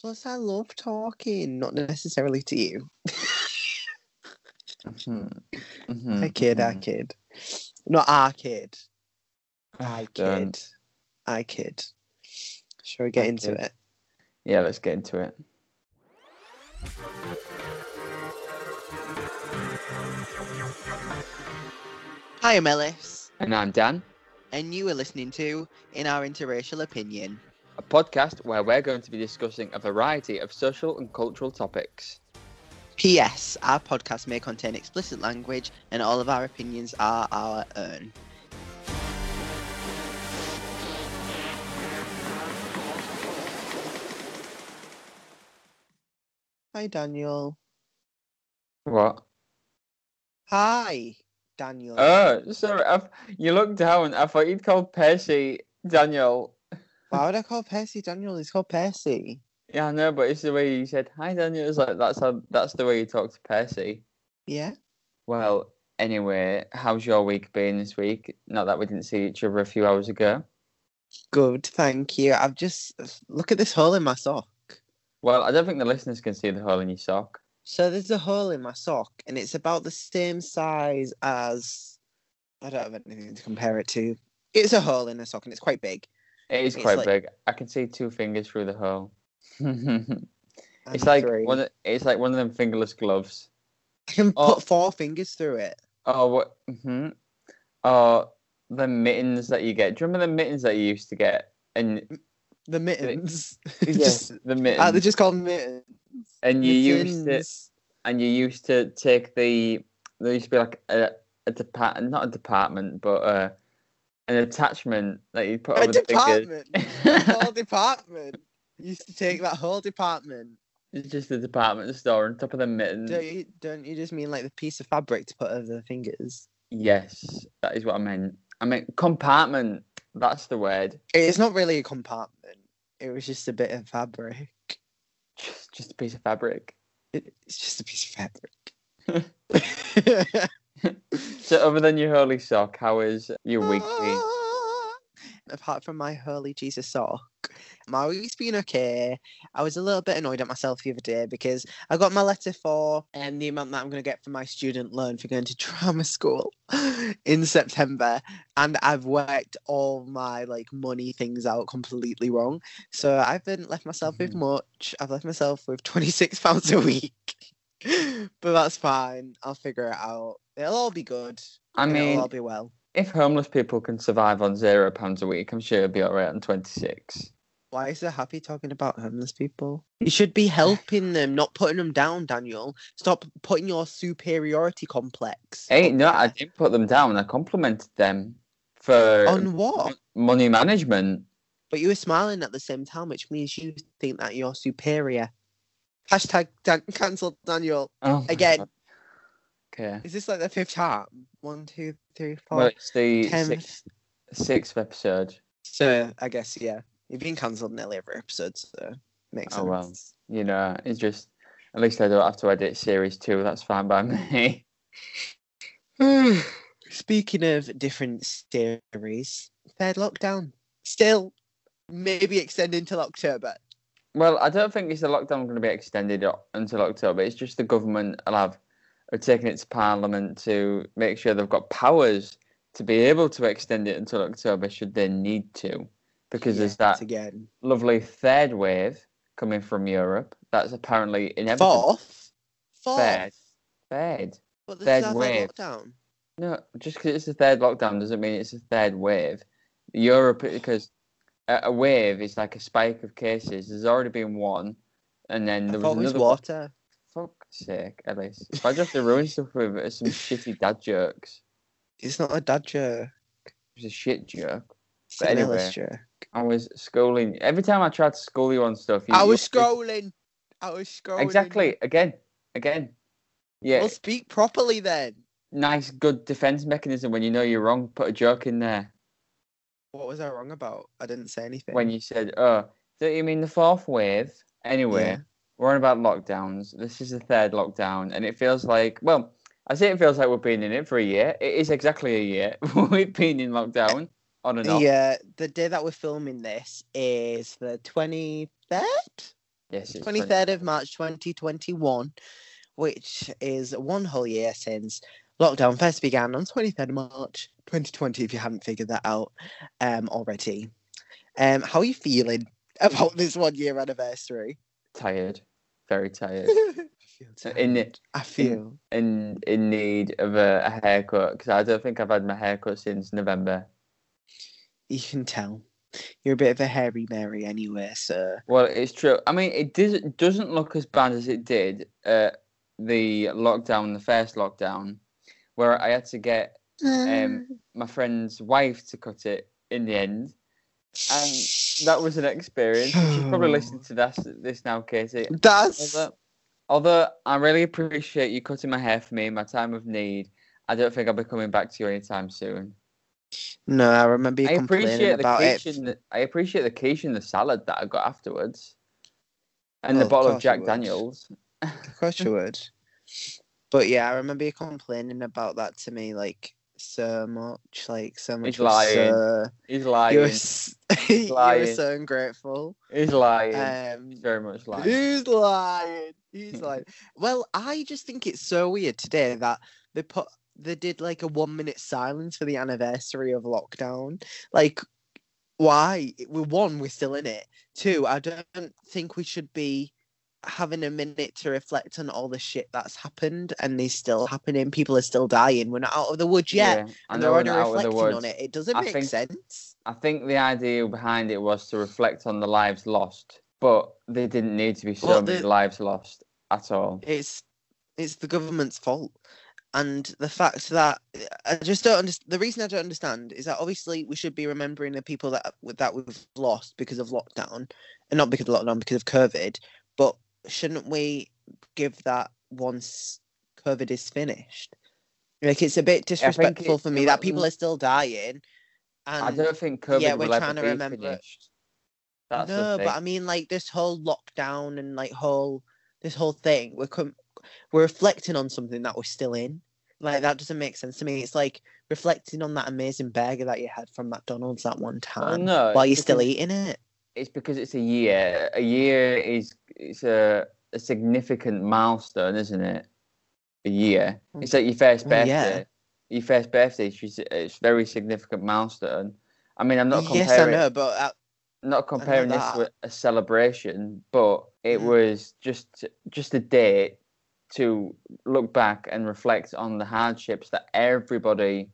Plus, I love talking, not necessarily to you. Mhm. Mhm. I kid, I Mhm. kid. Not our kid. I Don't. kid. I kid. Shall we get I into kid. it? Yeah, let's get into it. Hi, I'm Ellis, And I'm Dan, and you are listening to In Our Interracial Opinion. A podcast where we're going to be discussing a variety of social and cultural topics. P.S. Our podcast may contain explicit language, and all of our opinions are our own. Hi, Daniel. What? Hi, Daniel. Oh, sorry. I've, you looked down. I thought you'd called Percy Daniel. Why would I call Percy Daniel? He's called Percy. Yeah, I know, but it's the way you said hi, Daniel. It's like that's how that's the way you talk to Percy. Yeah. Well, anyway, how's your week been this week? Not that we didn't see each other a few hours ago. Good, thank you. I've just look at this hole in my sock. Well, I don't think the listeners can see the hole in your sock. So there's a hole in my sock, and it's about the same size as I don't have anything to compare it to. It's a hole in a sock, and it's quite big. It is It's quite like- big. I can see two fingers through the hole. it's like three. one. Of, it's like one of them fingerless gloves. I can Oh. put four fingers through it. Oh, what? hmm Oh, the mittens that you get. Do you remember the mittens that you used to get? And The mittens. yes, Just- the ah, mittens. they're just called mittens. and you used to, and you used to take the. There used to be like a, a department, not a department, but uh, an attachment that you put A over the fingers. department. a whole department. Used to take that whole department. It's just a department store on top of the mittens. Don't you, don't you just mean like the piece of fabric to put over the fingers? Yes, that is what I meant. I meant compartment. That's the word. It's not really a compartment. It was just a bit of fabric. Just, just a piece of fabric. It- It's just a piece of fabric. So, other than your holy sock, how is your week been? Apart from my holy Jesus sock, my week's been okay. I was a little bit annoyed at myself the other day because I got my letter for um, the amount that I'm going to get for my student loan for going to drama school in September, and I've worked all my like money things out completely wrong. So I haven't left myself with Mhm. much. I've left myself with twenty six pounds a week, but that's fine. I'll figure it out. It'll all be good. I mean, they'll all be well. if homeless people can survive on zero pounds a week, I'm sure it'll be alright on 26. Why is it happy talking about homeless people? You should be helping them, not putting them down, Daniel. Stop putting your superiority complex. Hey, no, I didn't put them down. I complimented them for On what? money management. But you were smiling at the same time, which means you think that you're superior. Hashtag Dan- cancel Daniel. Oh, Again. God. Okay. Is this like the fifth time? One, two, three, four. Well, it's the sixth, sixth episode. So I guess yeah, you've been cancelled nearly every episode, so makes sense. Oh, well. You know, it's just, at least I don't have to edit series two. That's fine by me. Speaking of different series, third lockdown still maybe extending till October. Well, I don't think it's the lockdown going to be extended until October. It's just the government will have are taking it to Parliament to make sure they've got powers to be able to extend it until October should they need to, because there's that again. lovely third wave coming from Europe. That's apparently inevitable. Fourth, fourth. Third, third. But third there's a third wave. lockdown. No, just because it's the third lockdown doesn't mean it's a third wave. Europe, because a, a wave is like a spike of cases. There's already been one, and then there thought was it was another. one. water. Sake, Ellis. If I just have to ruin stuff with some shitty dad jokes, It's not a dad joke. it's a shit joke. It's But an anyway, joke. I was schooling. Every time I tried to school you on stuff, you, I was scrolling. I was scrolling. Exactly. Again. Again. Yeah. Well, speak properly then. nice, good defense mechanism. When you know you're wrong, put a joke in there. What was I wrong about? I didn't say anything. When you said, "Oh, don't you mean the fourth wave?" Anyway. We're on about lockdowns. This is the third lockdown, and it feels like, well, I say it feels like we've been in it for a year. It is exactly a year. we've been in lockdown on and off. Yeah, the day that we're filming this is the twenty third. Yes, it's 23rd of March 2021, which is one whole year since lockdown first began on 23rd of March 2020, if you haven't figured that out um, already. Um, how are you feeling about this one year anniversary? tired, very tired. I feel In it, I feel. in in need of a, a haircut because I don't think I've had my haircut since November. You can tell. You're a bit of a hairy Mary anyway, so. Well, it's true. I mean, it does, doesn't look as bad as it did at the lockdown, the first lockdown, where I had to get um, my friend's wife to cut it in the end. And that was an experience. You should probably listen to this, this now, Katie. That's. Although, although I really appreciate you cutting my hair for me in my time of need, I don't think I'll be coming back to you anytime soon. No, I remember you I complaining appreciate the about it. the, I appreciate the quiche and the salad that I got afterwards, and Well, the oh, bottle of you Jack. Daniels. Of course you would. But yeah, I remember you complaining about that to me like so much, like so much. He's lying. So, He's lying. s- you were lying. so ungrateful. He's lying. Um, He's very much lying. Who's lying? He's lying. Well, I just think it's so weird today that they put they did like a one minute silence for the anniversary of lockdown. Like, why? We're one, we're still in it. Two, I don't think we should be having a minute to reflect on all the shit that's happened and is still happening. People are still dying. We're not out of the woods yet. I and they're already reflecting on it. It doesn't I make think- sense. I think the idea behind it was to reflect on the lives lost, but there didn't need to be so Well, many lives lost at all. it's it's the government's fault and the fact that i just don't understand the reason i don't understand is that obviously we should be remembering the people that that we've lost because of lockdown and not because of lockdown because of covid but shouldn't we give that once covid is finished like it's a bit disrespectful it- for me it that people are still dying and I don't think COVID yeah, we're will ever trying to be remember- finished. That's no, but I mean, like this whole lockdown and like whole this whole thing, we're com- we're reflecting on something that we're still in. Like that doesn't make sense to me. It's like reflecting on that amazing burger that you had from McDonald's that one time no, while you're still eating it. it's because it's a year. A year is it's a, a significant milestone, isn't it? A year. It's like your first birthday. yeah. Your first birthday it's a very significant milestone. I mean, I'm not comparing. yes, I know, but uh, not comparing this with a celebration, but it Mhm. was just just a day to look back and reflect on the hardships that everybody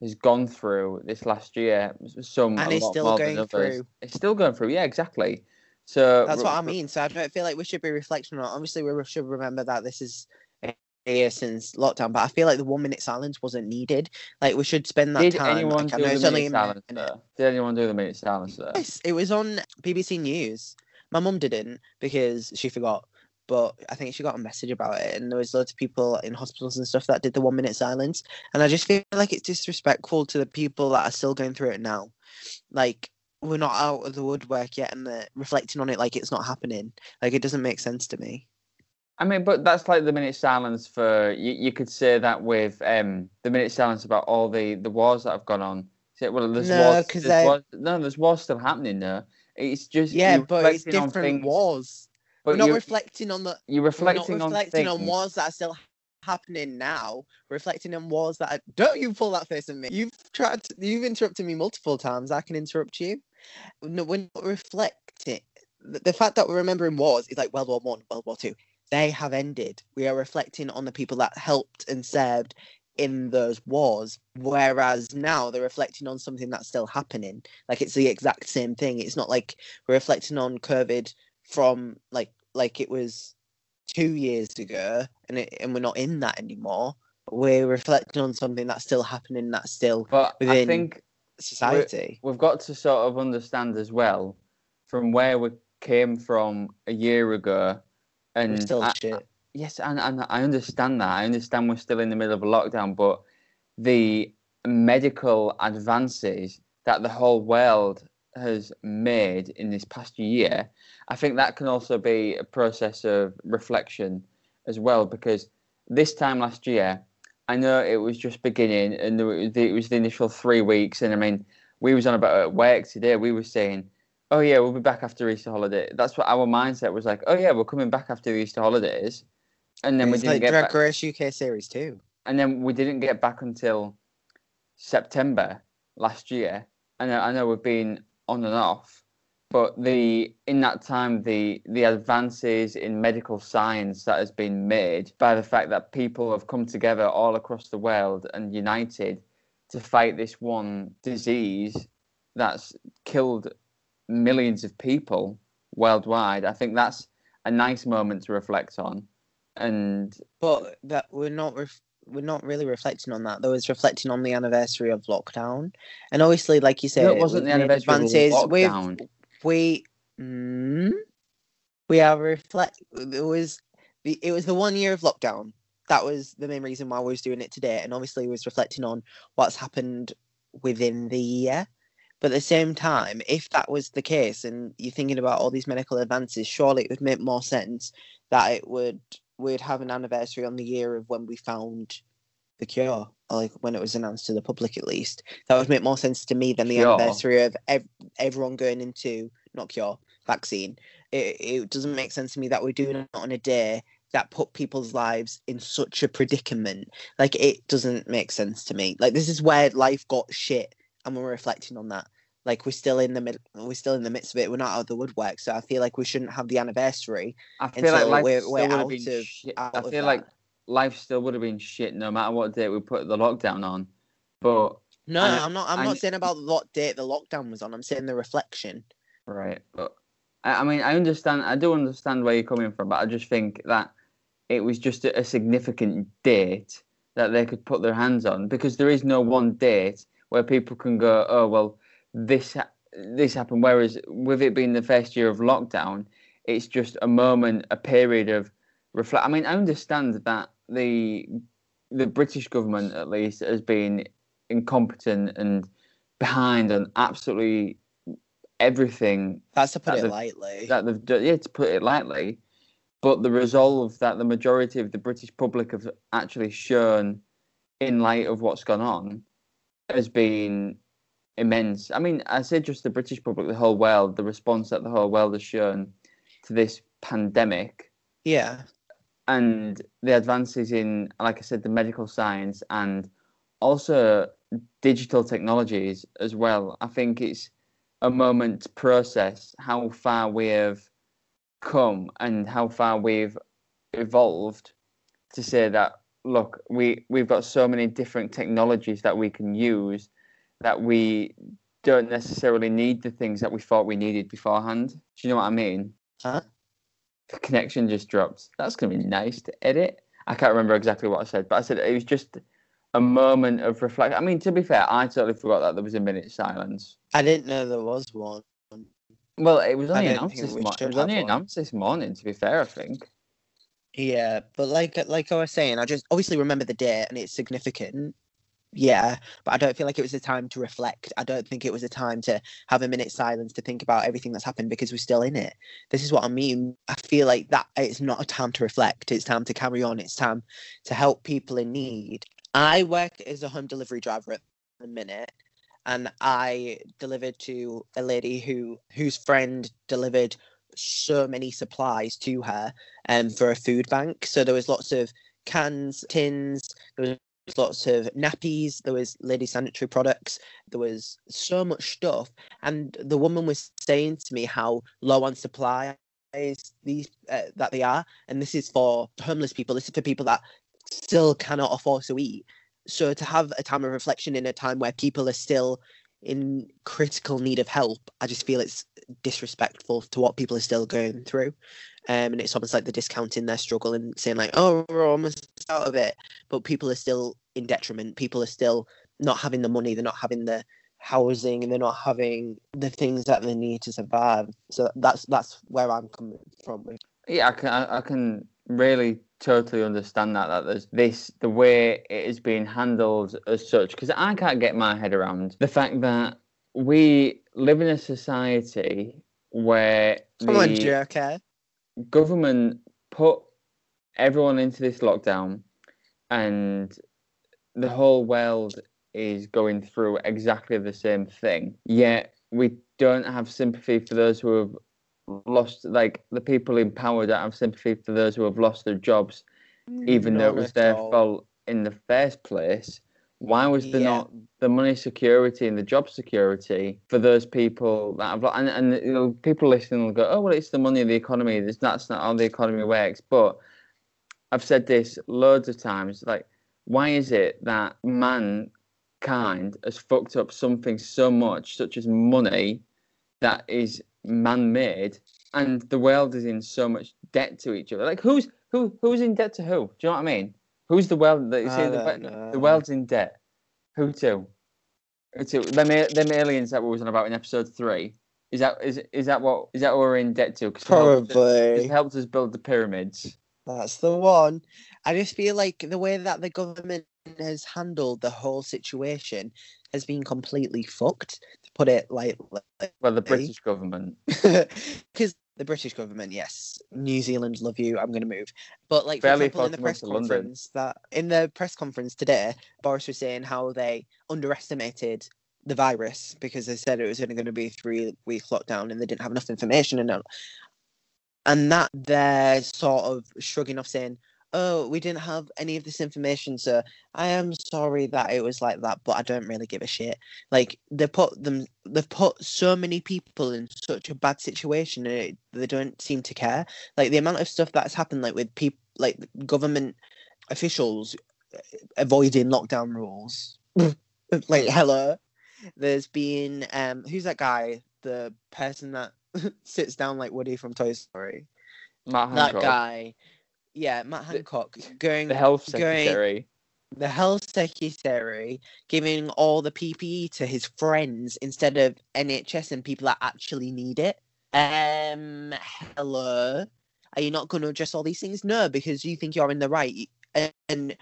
has gone through this last year. Some And lot still going others. through. It's still going through. Yeah, exactly. So that's what I mean. So I don't feel like we should be reflecting on. Obviously, we should remember that this is a year since lockdown, but I feel like the one minute silence wasn't needed. Like we should spend that Did time. anyone like, do the minute silence? Did anyone do the minute silence? Yes, it was on BBC News. My mum didn't because she forgot, but I think she got a message about it, and there was loads of people in hospitals and stuff that did the one minute silence, and I just feel like it's disrespectful to the people that are still going through it now. Like we're not out of the woodwork yet, and they're reflecting on it like it's not happening. Like it doesn't make sense to me. I mean, but that's like the minute silence for you. You could say that with um the minute silence about all the the wars that have gone on. Say, well, there's No, wars. there's they- wars, no, there's wars still happening there. It's just Yeah, but it's different things- wars. But we're not reflecting on the you're reflecting, reflecting on, things. wars that are still happening now. Reflecting on wars that are... don't you pull that face at me. You've tried to... you've interrupted me multiple times. I can interrupt you. No, we're not reflecting. The, the fact that we're remembering wars is like World War One, World War Two. They have ended. We are reflecting on the people that helped and served in those wars. Whereas now they're reflecting on something that's still happening. Like it's the exact same thing. It's not like we're reflecting on COVID from like like it was two years ago and it, and we're not in that anymore. We're reflecting on something that's still happening, that's still but I within- think society. we've got to sort of understand as well from where we came from a year ago, and We're still I- shit. Yes, and, and I understand that. I understand we're still in the middle of a lockdown, but the medical advances that the whole world has made in this past year, I think that can also be a process of reflection as well. Because this time last year, I know it was just beginning, and there was the, it was the initial three weeks, and I mean, we was on about at work today. We were saying oh yeah, we'll be back after Easter holiday. That's what our mindset was like. Oh yeah, we're coming back after the Easter holidays, and then we didn't like get Drag back. Race UK series two. and then we didn't get back until September last year. And I know we've been on and off, but the in that time the the advances in medical science that has been made by the fact that people have come together all across the world and united to fight this one disease that's killed millions of people worldwide. I think that's a nice moment to reflect on. And But that we're not ref- we're not really reflecting on that. Though it's reflecting on the anniversary of lockdown, and obviously, like you said, no, it wasn't the anniversary advances. of We've lockdown. we mm, we are reflect. It was the it was the one year of lockdown. That was the main reason why we was doing it today, and obviously, was reflecting on what's happened within the year. But at the same time, if that was the case, and you're thinking about all these medical advances, surely it would make more sense that it would we'd have an anniversary on the year of when we found the cure, or like when it was announced to the public at least. That would make more sense to me than the Cure? anniversary of ev- everyone going into not cure vaccine. It, it doesn't make sense to me that we're doing it on a day that put people's lives in such a predicament. Like it doesn't make sense to me. Like this is where life got shit, and we're reflecting on that. Like we're still in the mid, we're still in the midst of it. We're not out of the woodwork, so I feel like we shouldn't have the anniversary. I feel like we're- still we're would have out been of- shit. out I feel like that. life still would have been shit no matter what date we put the lockdown on. But No, I, i'm not. I'm I not saying about what date the lockdown was on. I'm saying the reflection. right, but I, I mean, I understand. I do understand where you're coming from, but I just think that it was just a, a significant date that they could put their hands on because there is no one date where people can go, oh well, this this happened. Whereas with it being the first year of lockdown, it's just a moment, a period of reflect. I mean, I understand that the the British government, at least, has been incompetent and behind on absolutely everything That's to put That it lightly. that they've done. Yeah, to put it lightly, but the resolve that the majority of the British public have actually shown in light of what's gone on has been immense. I mean, I say just the British public, the whole world, the response that the whole world has shown to this pandemic yeah, and the advances in, like I said, the medical science and also digital technologies as well. I think it's a moment to process how far we have come and how far we've evolved to say that look we we've got so many different technologies that we can use that we don't necessarily need the things that we thought we needed beforehand. Do you know what I mean? Huh? The connection just dropped. That's gonna be nice to edit. I can't remember exactly what I said, but I said it was just a moment of reflection. I mean, to be fair, I totally forgot that there was a minute silence. I didn't know there was one. Well, it was only announced this morning. It was only one. announced this morning. To be fair, I think. Yeah, but like like I was saying, I just obviously remember the date and it's significant. Yeah, but I don't feel like it was a time to reflect. I don't think it was a time to have a minute silence to think about everything that's happened because we're still in it. This is what I mean. I feel like that it's not a time to reflect. It's time to carry on. It's time to help people in need. I work as a home delivery driver at the minute, and I delivered to a lady who whose friend delivered so many supplies to her um, for a food bank. So there was lots of cans, tins, there was lots of nappies, there was lady sanitary products, there was so much stuff. And the woman was saying to me how low on supplies these uh, that they are, and this is for homeless people. This is for people that still cannot afford to eat. So to have a time of reflection in a time where people are still in critical need of help, I just feel it's disrespectful to what people are still going through. Um, and it's almost like they're discounting their struggle and saying like, "Oh, we're almost out of it," but people are still in detriment. People are still not having the money. They're not having the housing, and they're not having the things that they need to survive. So that's that's where I'm coming from. Yeah, I can I, I can really totally understand that that there's this the way it is being handled as such because I can't get my head around the fact that we live in a society where Come on, the jerker. government put everyone into this lockdown and the whole world is going through exactly the same thing yet we don't have sympathy for those who have lost, like the people in power don't have sympathy for those who have lost their jobs, mm. even though it was their all. fault in the first place. Why was there Yeah. not the money security and the job security for those people that have? lo- And, and you know, people listening will go, "Oh, well, it's the money of the economy. That's that's not how the economy works." But I've said this loads of times. Like, why is it that mankind has fucked up something so much, such as money, that is man-made, and the world is in so much debt to each other? Like, who's who? Who's in debt to who? Do you know what I mean? Who's the world? That you see, the, the world's in debt. Who to? Who to? Them, them aliens that we was on about in episode three. Is that is is that what is that what we're in debt to? 'Cause it helped us- Probably. It helped us build the pyramids. That's the one. I just feel like the way that the government has handled the whole situation has been completely fucked, put it lightly. Well, the British government. Because the British government, yes, New Zealand love you. I'm going to move. But like, for Barely example, in the afford to move press London. conference that in the press conference today, Boris was saying how they underestimated the virus because they said it was only going to be a three week lockdown and they didn't have enough information and and that they're sort of shrugging off saying oh we didn't have any of this information so i am sorry that it was like that but i don't really give a shit. Like they put them they've put so many people in such a bad situation and it, they don't seem to care. Like the amount of stuff that's happened like with people like government officials uh, avoiding lockdown rules like hello. There's been um who's that guy? The person that sits down like woody from toy story. Matt that Hancock, guy yeah matt hancock going the health going- secretary. the health secretary giving all the PPE to his friends instead of NHS and people that actually need it. Um, hello, are you not going to address all these things? No, because you think you're in the right, and, and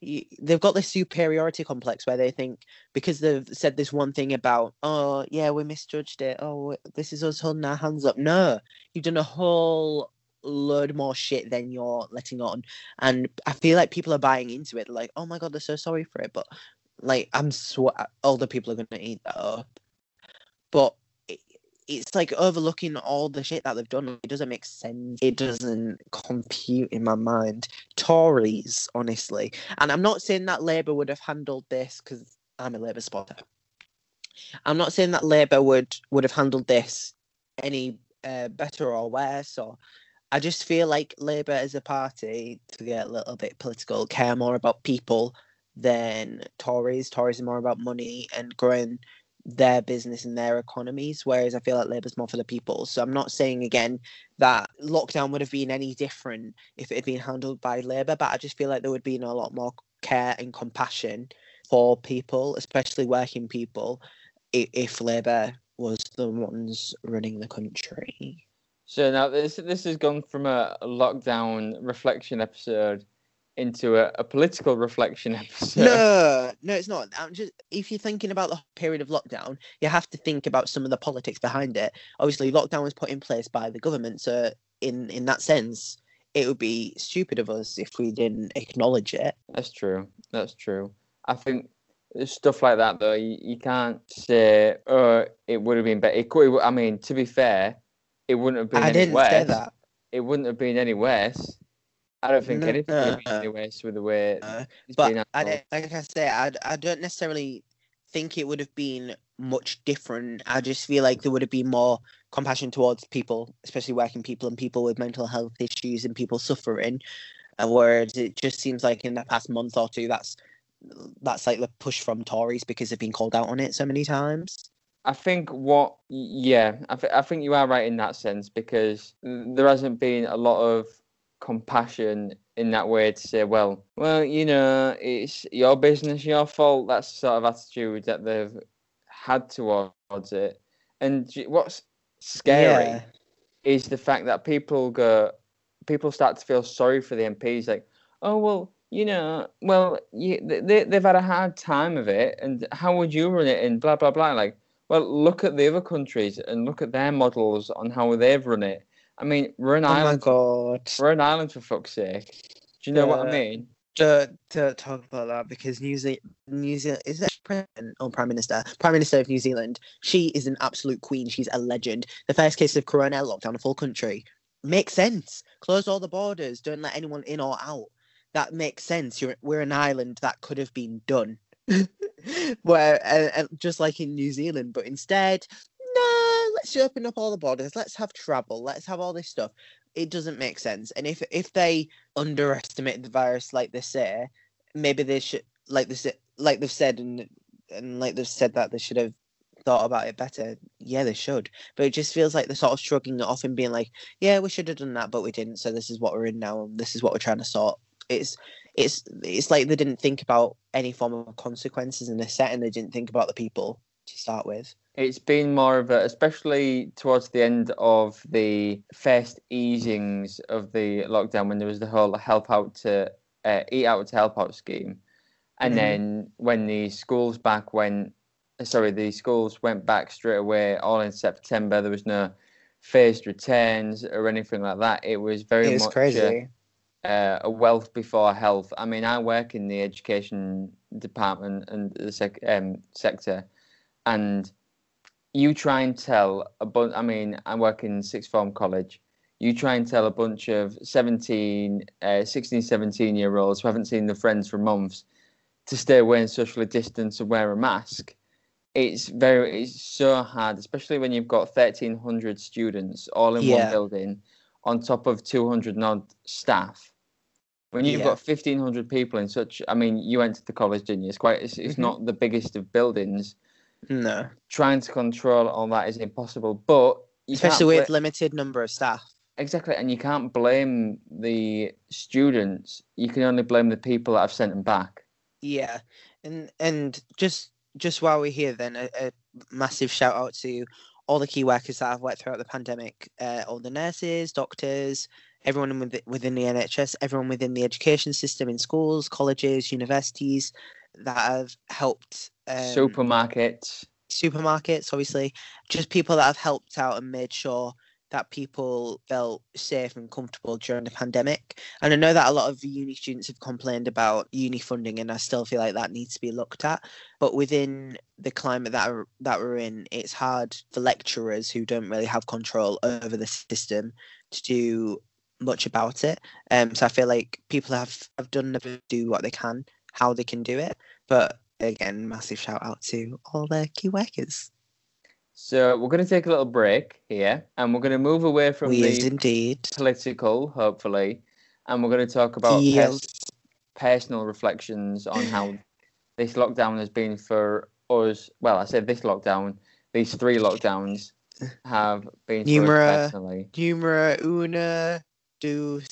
you, they've got this superiority complex where they think because they've said this one thing about, oh yeah, we misjudged it. Oh, this is us holding our hands up. No, you've done a whole load more shit than you're letting on and I feel like people are buying into it. Like, oh my god, they're so sorry for it, but like, I'm sw- older people are gonna eat that up. But it, it's like overlooking all the shit that they've done. It doesn't make sense. It doesn't compute in my mind. Tories, honestly, and I'm not saying that Labour would have handled this because I'm a Labour spotter. I'm not saying that Labour would would have handled this any uh, better or worse or I just feel like Labour as a party, to get a little bit political, care more about people than Tories. Tories are more about money and growing their business and their economies, whereas I feel like Labour's more for the people. So I'm not saying again that lockdown would have been any different if it had been handled by Labour, but I just feel like there would have been a lot more care and compassion for people, especially working people, if Labour was the ones running the country. So now this this has gone from a, lockdown reflection episode into a, a political reflection episode. No, no, it's not. I'm just if you're thinking about the period of lockdown, you have to think about some of the politics behind it. Obviously, lockdown was put in place by the government, so in in that sense, it would be stupid of us if we didn't acknowledge it. That's true. That's true. I think stuff like that though. You, you can't say, "Oh, it would have been better." It could, I mean, to be fair, it wouldn't have been I any didn't worse. say that. It wouldn't have been any worse. I don't think No, anything would have been any worse with the way Uh, it's but been I, like I say, I, I don't necessarily think it would have been much different. I just feel like there would have been more compassion towards people, especially working people and people with mental health issues and people suffering. Uh, whereas it just seems like in the past month or two, that's that's like the push from Tories because they've been called out on it so many times. I think what, yeah, I, th- I think you are right in that sense because there hasn't been a lot of compassion in that way to say, well, well, you know, it's your business, your fault. That's the sort of attitude that they've had towards it. And what's scary Yeah. is the fact that people go, people start to feel sorry for the MPs, like, oh well, you know, well, you, they they've had a hard time of it, and how would you run it? And blah blah blah. Like, well, look at the other countries and look at their models on how they've run it. I mean, we're an Oh my island. god. We're an island for fuck's sake. Do you know what I mean? to, to talk about that because New Zealand, New Zealand is that president or prime minister, prime minister of New Zealand. She is an absolute queen. She's a legend. The first case of corona locked down a full country makes sense. Close all the borders. Don't let anyone in or out. That makes sense. You're, we're an island that could have been done, where uh, uh, just like in New Zealand, but instead, no. Let's open up all the borders. Let's have travel. Let's have all this stuff it doesn't make sense. And if if they underestimate the virus like they say, maybe they should like they like they've said and and like they've said that they should have thought about it better. Yeah, they should. But it just feels like they're sort of shrugging it off and being like, "Yeah, we should have done that, but we didn't. So this is what we're in now, and this is what we're trying to sort." It's it's it's like they didn't think about any form of consequences in the setting. They didn't think about the people to start with it's been more of a, especially towards the end of the first easings of the lockdown when there was the whole help out to uh, eat out to help out scheme, and mm-hmm. then when the schools back went, sorry, the schools went back straight away, all in September. There was no phased returns or anything like that. It was very it was much crazy. A, uh, a wealth before health. I mean, I work in the education department and the sec- um, sector, and you try and tell a bunch. I mean, I work in sixth form college. You try and tell a bunch of 17, uh, 16, 17 year olds who haven't seen their friends for months to stay away and socially distance and wear a mask. It's very, it's so hard, especially when you've got 1,300 students all in yeah. one building on top of 200 odd staff. When you've yeah. got 1,500 people in such, I mean, you entered the college, didn't you? It's quite, it's, it's mm-hmm. not the biggest of buildings no. Trying to control all that is impossible, but especially with limited number of staff. Exactly, and you can't blame the students. You can only blame the people that have sent them back. Yeah, and and just just while we're here, then a, a massive shout out to all the key workers that have worked throughout the pandemic, uh, all the nurses, doctors, everyone within the NHS, everyone within the education system in schools, colleges, universities that have helped um, supermarkets. Supermarkets obviously. Just people that have helped out and made sure that people felt safe and comfortable during the pandemic. And i know that a lot of uni students have complained about uni funding and i still feel like that needs to be looked at. But within the climate that are, that we're in it's hard for lecturers who don't really have control over the system to do much about it um so i feel like people have have done do what they can how they can do it but again, massive shout out to all the key workers. So we're going to take a little break here, and we're going to move away from we the indeed. political, hopefully, and we're going to talk about yes. pers- personal reflections on how this lockdown has been for us. Well, I said this lockdown; these three lockdowns have been numera, for us personally. Numera una, dos,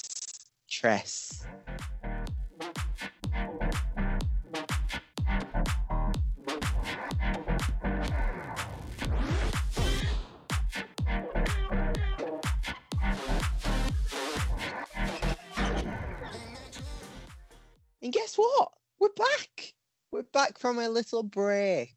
tres. And guess what? We're back. We're back from a little break.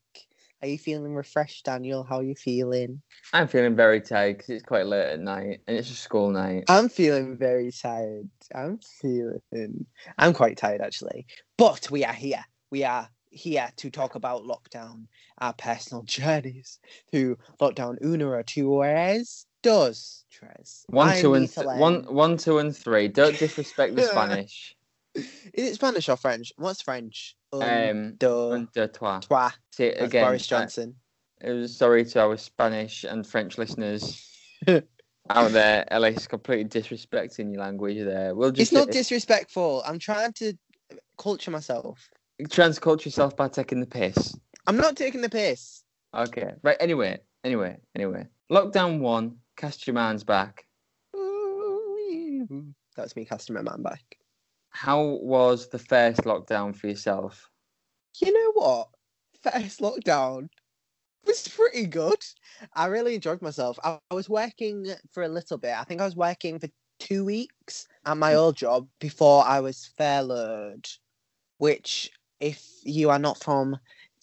Are you feeling refreshed, Daniel? How are you feeling? I'm feeling very tired because it's quite late at night and it's a school night. I'm feeling very tired. I'm feeling. I'm quite tired actually. But we are here. We are here to talk about lockdown, our personal journeys through lockdown uno or two. Whereas does Tres? One, two, and th- one, one, two, and three. Don't disrespect the Spanish. Is it Spanish or French? What's French? Um, de, un, deux, trois. Trois. See it again. Boris Johnson. I, it was sorry to our Spanish and French listeners out there. Ellis completely disrespecting your language there. We'll just. It's not disrespectful. I'm trying to culture myself. You're trying to culture yourself by taking the piss. I'm not taking the piss. Okay. Right. Anyway. Anyway. Anyway. Lockdown one. Cast your man's back. That's me casting my man back how was the first lockdown for yourself? You know what? First lockdown was pretty good. I really enjoyed myself. I, I was working for a little bit. I think I was working for two weeks at my old job before I was furloughed, which, if you are not from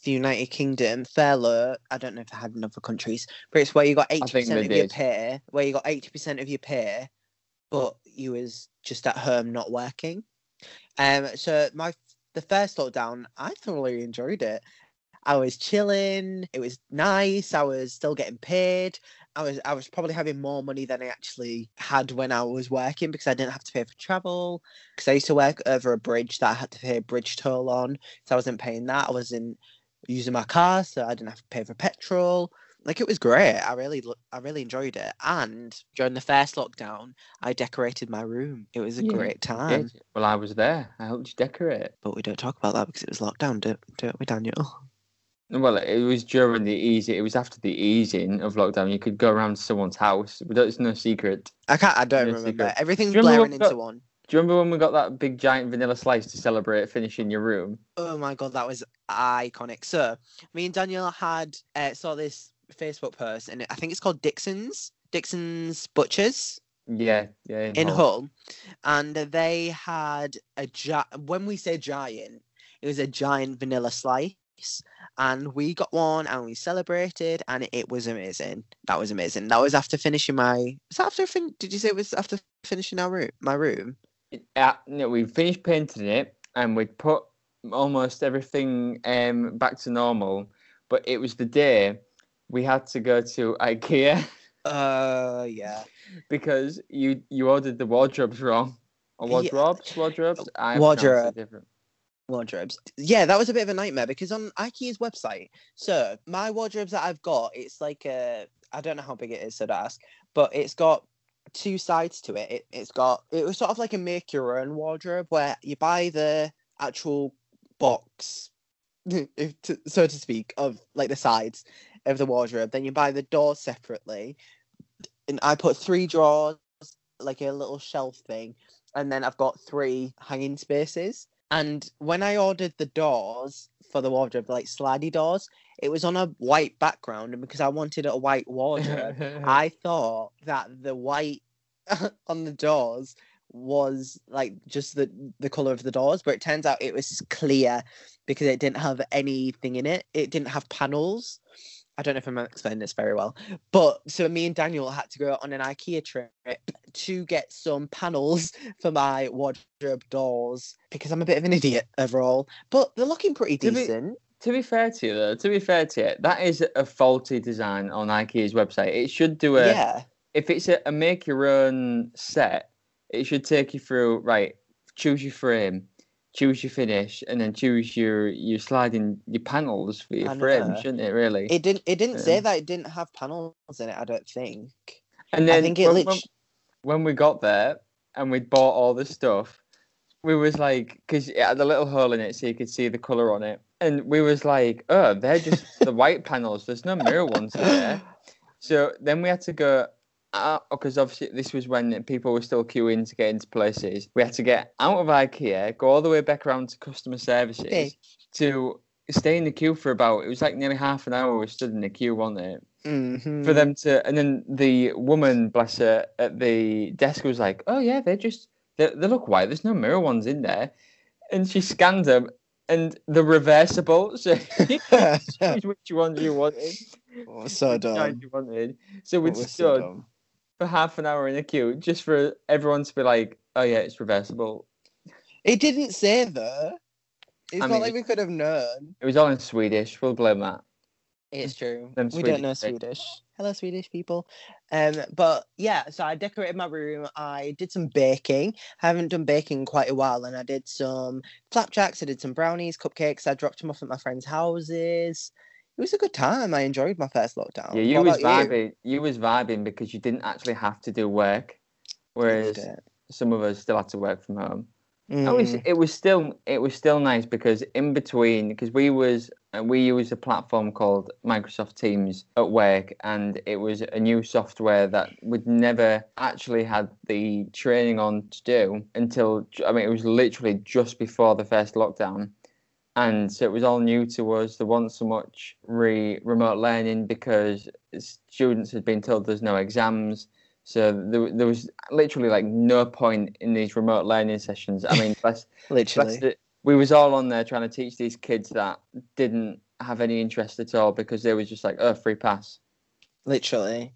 the United Kingdom, furlough, I don't know if they had in other countries, but it's where you got 80% of did. your pay, where you got 80% of your pay, but you was just at home not working. Um, so my the first lockdown, I thoroughly enjoyed it. I was chilling. It was nice. I was still getting paid. I was I was probably having more money than I actually had when I was working because I didn't have to pay for travel. Because I used to work over a bridge that I had to pay a bridge toll on, so I wasn't paying that. I wasn't using my car, so I didn't have to pay for petrol. Like it was great. I really I really enjoyed it. And during the first lockdown, I decorated my room. It was a Yeah, great time. Did- Well, I was there. I helped you decorate. But we don't talk about that because it was lockdown, don't, don't we, Daniel? Well, it was during the easy. It was after the easing of lockdown. You could go around to someone's house. But it's no secret. I can't. I don't Yeah, remember. secret. Everything's Do remember blaring what- into one. Do you remember when we got that big giant vanilla slice to celebrate finishing your room? Oh my god, that was iconic. So, me and Daniel had uh, saw this Facebook post, and I think it's called Dixon's Dixon's Butchers Yeah, yeah. in Hull. Hull, and they had a giant. when we say giant, it was a giant vanilla slice. And we got one and we celebrated and it was amazing. That was amazing. That was after finishing my. Was that after fin- Did you say it was after finishing our room? My room. Uh, no, we finished painting it and we'd put almost everything um, back to normal. But it was the day we had to go to IKEA Uh, yeah. because you you ordered the wardrobes wrong. Or Yeah. wardrobes, wardrobes. I Wardrobe. different. wardrobes. Yeah, that was a bit of a nightmare because on IKEA's website, so my wardrobes that I've got, it's like a I don't know how big it is, so to ask, but it's got two sides to it. it. It's got it was sort of like a make your own wardrobe where you buy the actual box, if to, so to speak, of like the sides of the wardrobe. Then you buy the doors separately, and I put three drawers, like a little shelf thing, and then I've got three hanging spaces. And when I ordered the doors for the wardrobe, like slidey doors, it was on a white background, and because I wanted a white wardrobe, I thought that the white on the doors was like just the the color of the doors, but it turns out it was clear because it didn't have anything in it. It didn't have panels. I don't know if I'm explaining this very well, but so me and Daniel had to go on an IKEA trip to get some panels for my wardrobe doors because I'm a bit of an idiot overall. But they're looking pretty To be- decent. To be fair to you, though, to be fair to you, that is a faulty design on IKEA's website. It should do a yeah, if it's a, a make your own set, it should take you through right. Choose your frame, choose your finish, and then choose your your sliding your panels for your frame, shouldn't it? Really. it didn't. It didn't say um, that it didn't have panels in it. I don't think. and then I think it when, when we got there and we bought all the stuff, we was like, because it had a little hole in it so you could see the color on it, and we was like, oh, they're just the white panels. There's no mirror ones there. So then we had to go. Because obviously this was when people were still queuing to get into places. We had to get out of IKEA, go all the way back around to customer services Okay. to stay in the queue for about. It was like nearly half an hour. We stood in the queue, wasn't it? Mhm. for them to and then the woman bless her at the desk was like oh yeah they're just they, they look white there's no mirror ones in there and she scanned them and the reversible so you which ones you wanted Oh, so dumb. you wanted so we so stood dumb. For half an hour in a queue just for everyone to be like oh yeah it's reversible It didn't say though. It's I not mean, like we could have known. it was all in swedish we'll blame that It's true. We don't know Swedish Swedish. Hello, Swedish people. Um, but yeah, so I decorated my room. I did some baking. I haven't done baking in quite a while, and I did some flapjacks. I did some brownies, cupcakes. I dropped them off at my friends' houses. It was a good time. I enjoyed my first lockdown. yeah you What was about you? vibing you was vibing because you didn't actually have to do work whereas some of us still had to work from home It was Mm, it was still it was still nice because in between because we was uh, we use a platform called Microsoft Teams at work and it was a new software that we'd never actually had the training on to do until I mean it was literally just before the first lockdown and so it was all new to us there wasn't so much re remote learning because students had been told there's no exams so there, there was literally like no point in these remote learning sessions. I mean, bless, literally. bless we was all on there trying to teach these kids that didn't have any interest at all because they was just like, oh, free pass. literally.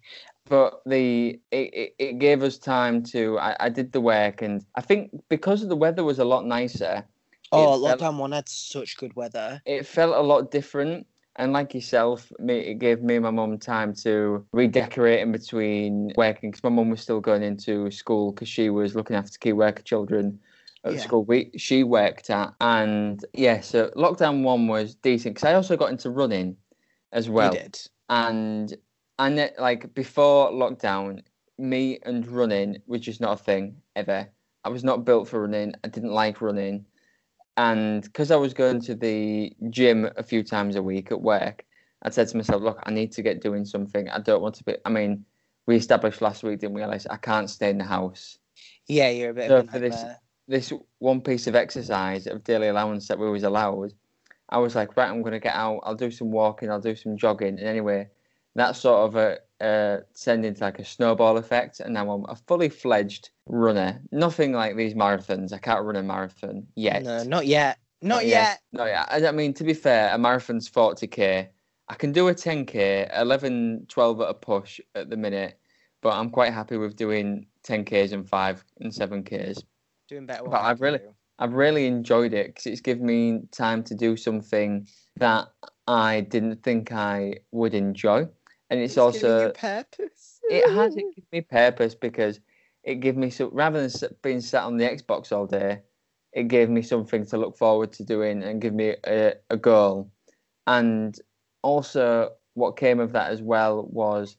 but the it, it, it gave us time to I, I did the work and I think because the weather was a lot nicer. Oh, it felt- lockdown one had such good weather. it felt a lot different. And like yourself, me, it gave me and my mum time to redecorate in between working because my mum was still going into school because she was looking after key worker children at the Yeah. school we she worked at. And yeah, so lockdown one was decent because I also got into running as well we did. and and it, like before lockdown, me and running was just not a thing ever. I was not built for running. I didn't like running, and because I was going to the gym a few times a week at work, I said to myself, "Look, I need to get doing something. I don't want to be. I mean, we established last week, didn't we? Alice? I can't stay in the house. Yeah, you're a bit So of a for this- This one piece of exercise of daily allowance that we was allowed." I was like, right, I'm going to get out. I'll do some walking. I'll do some jogging. And anyway, that sort of a uh, turned into like a snowball effect, and now I'm a fully fledged runner. Nothing like these marathons. I can't run a marathon yet. No, not yet. Not, Not yet. No, yeah. I, I mean, to be fair, a marathon's 40k. I can do a 10k, 11, 12 at a push at the minute, but I'm quite happy with doing 10ks and 5 and 7ks. Doing better. But I've really- do. I've really enjoyed it because it's given me time to do something that I didn't think I would enjoy, and it's, you also purpose. it has it given me purpose because it gave me so rather than being sat on the Xbox all day, it gave me something to look forward to doing and give me a, a goal, and also what came of that as well was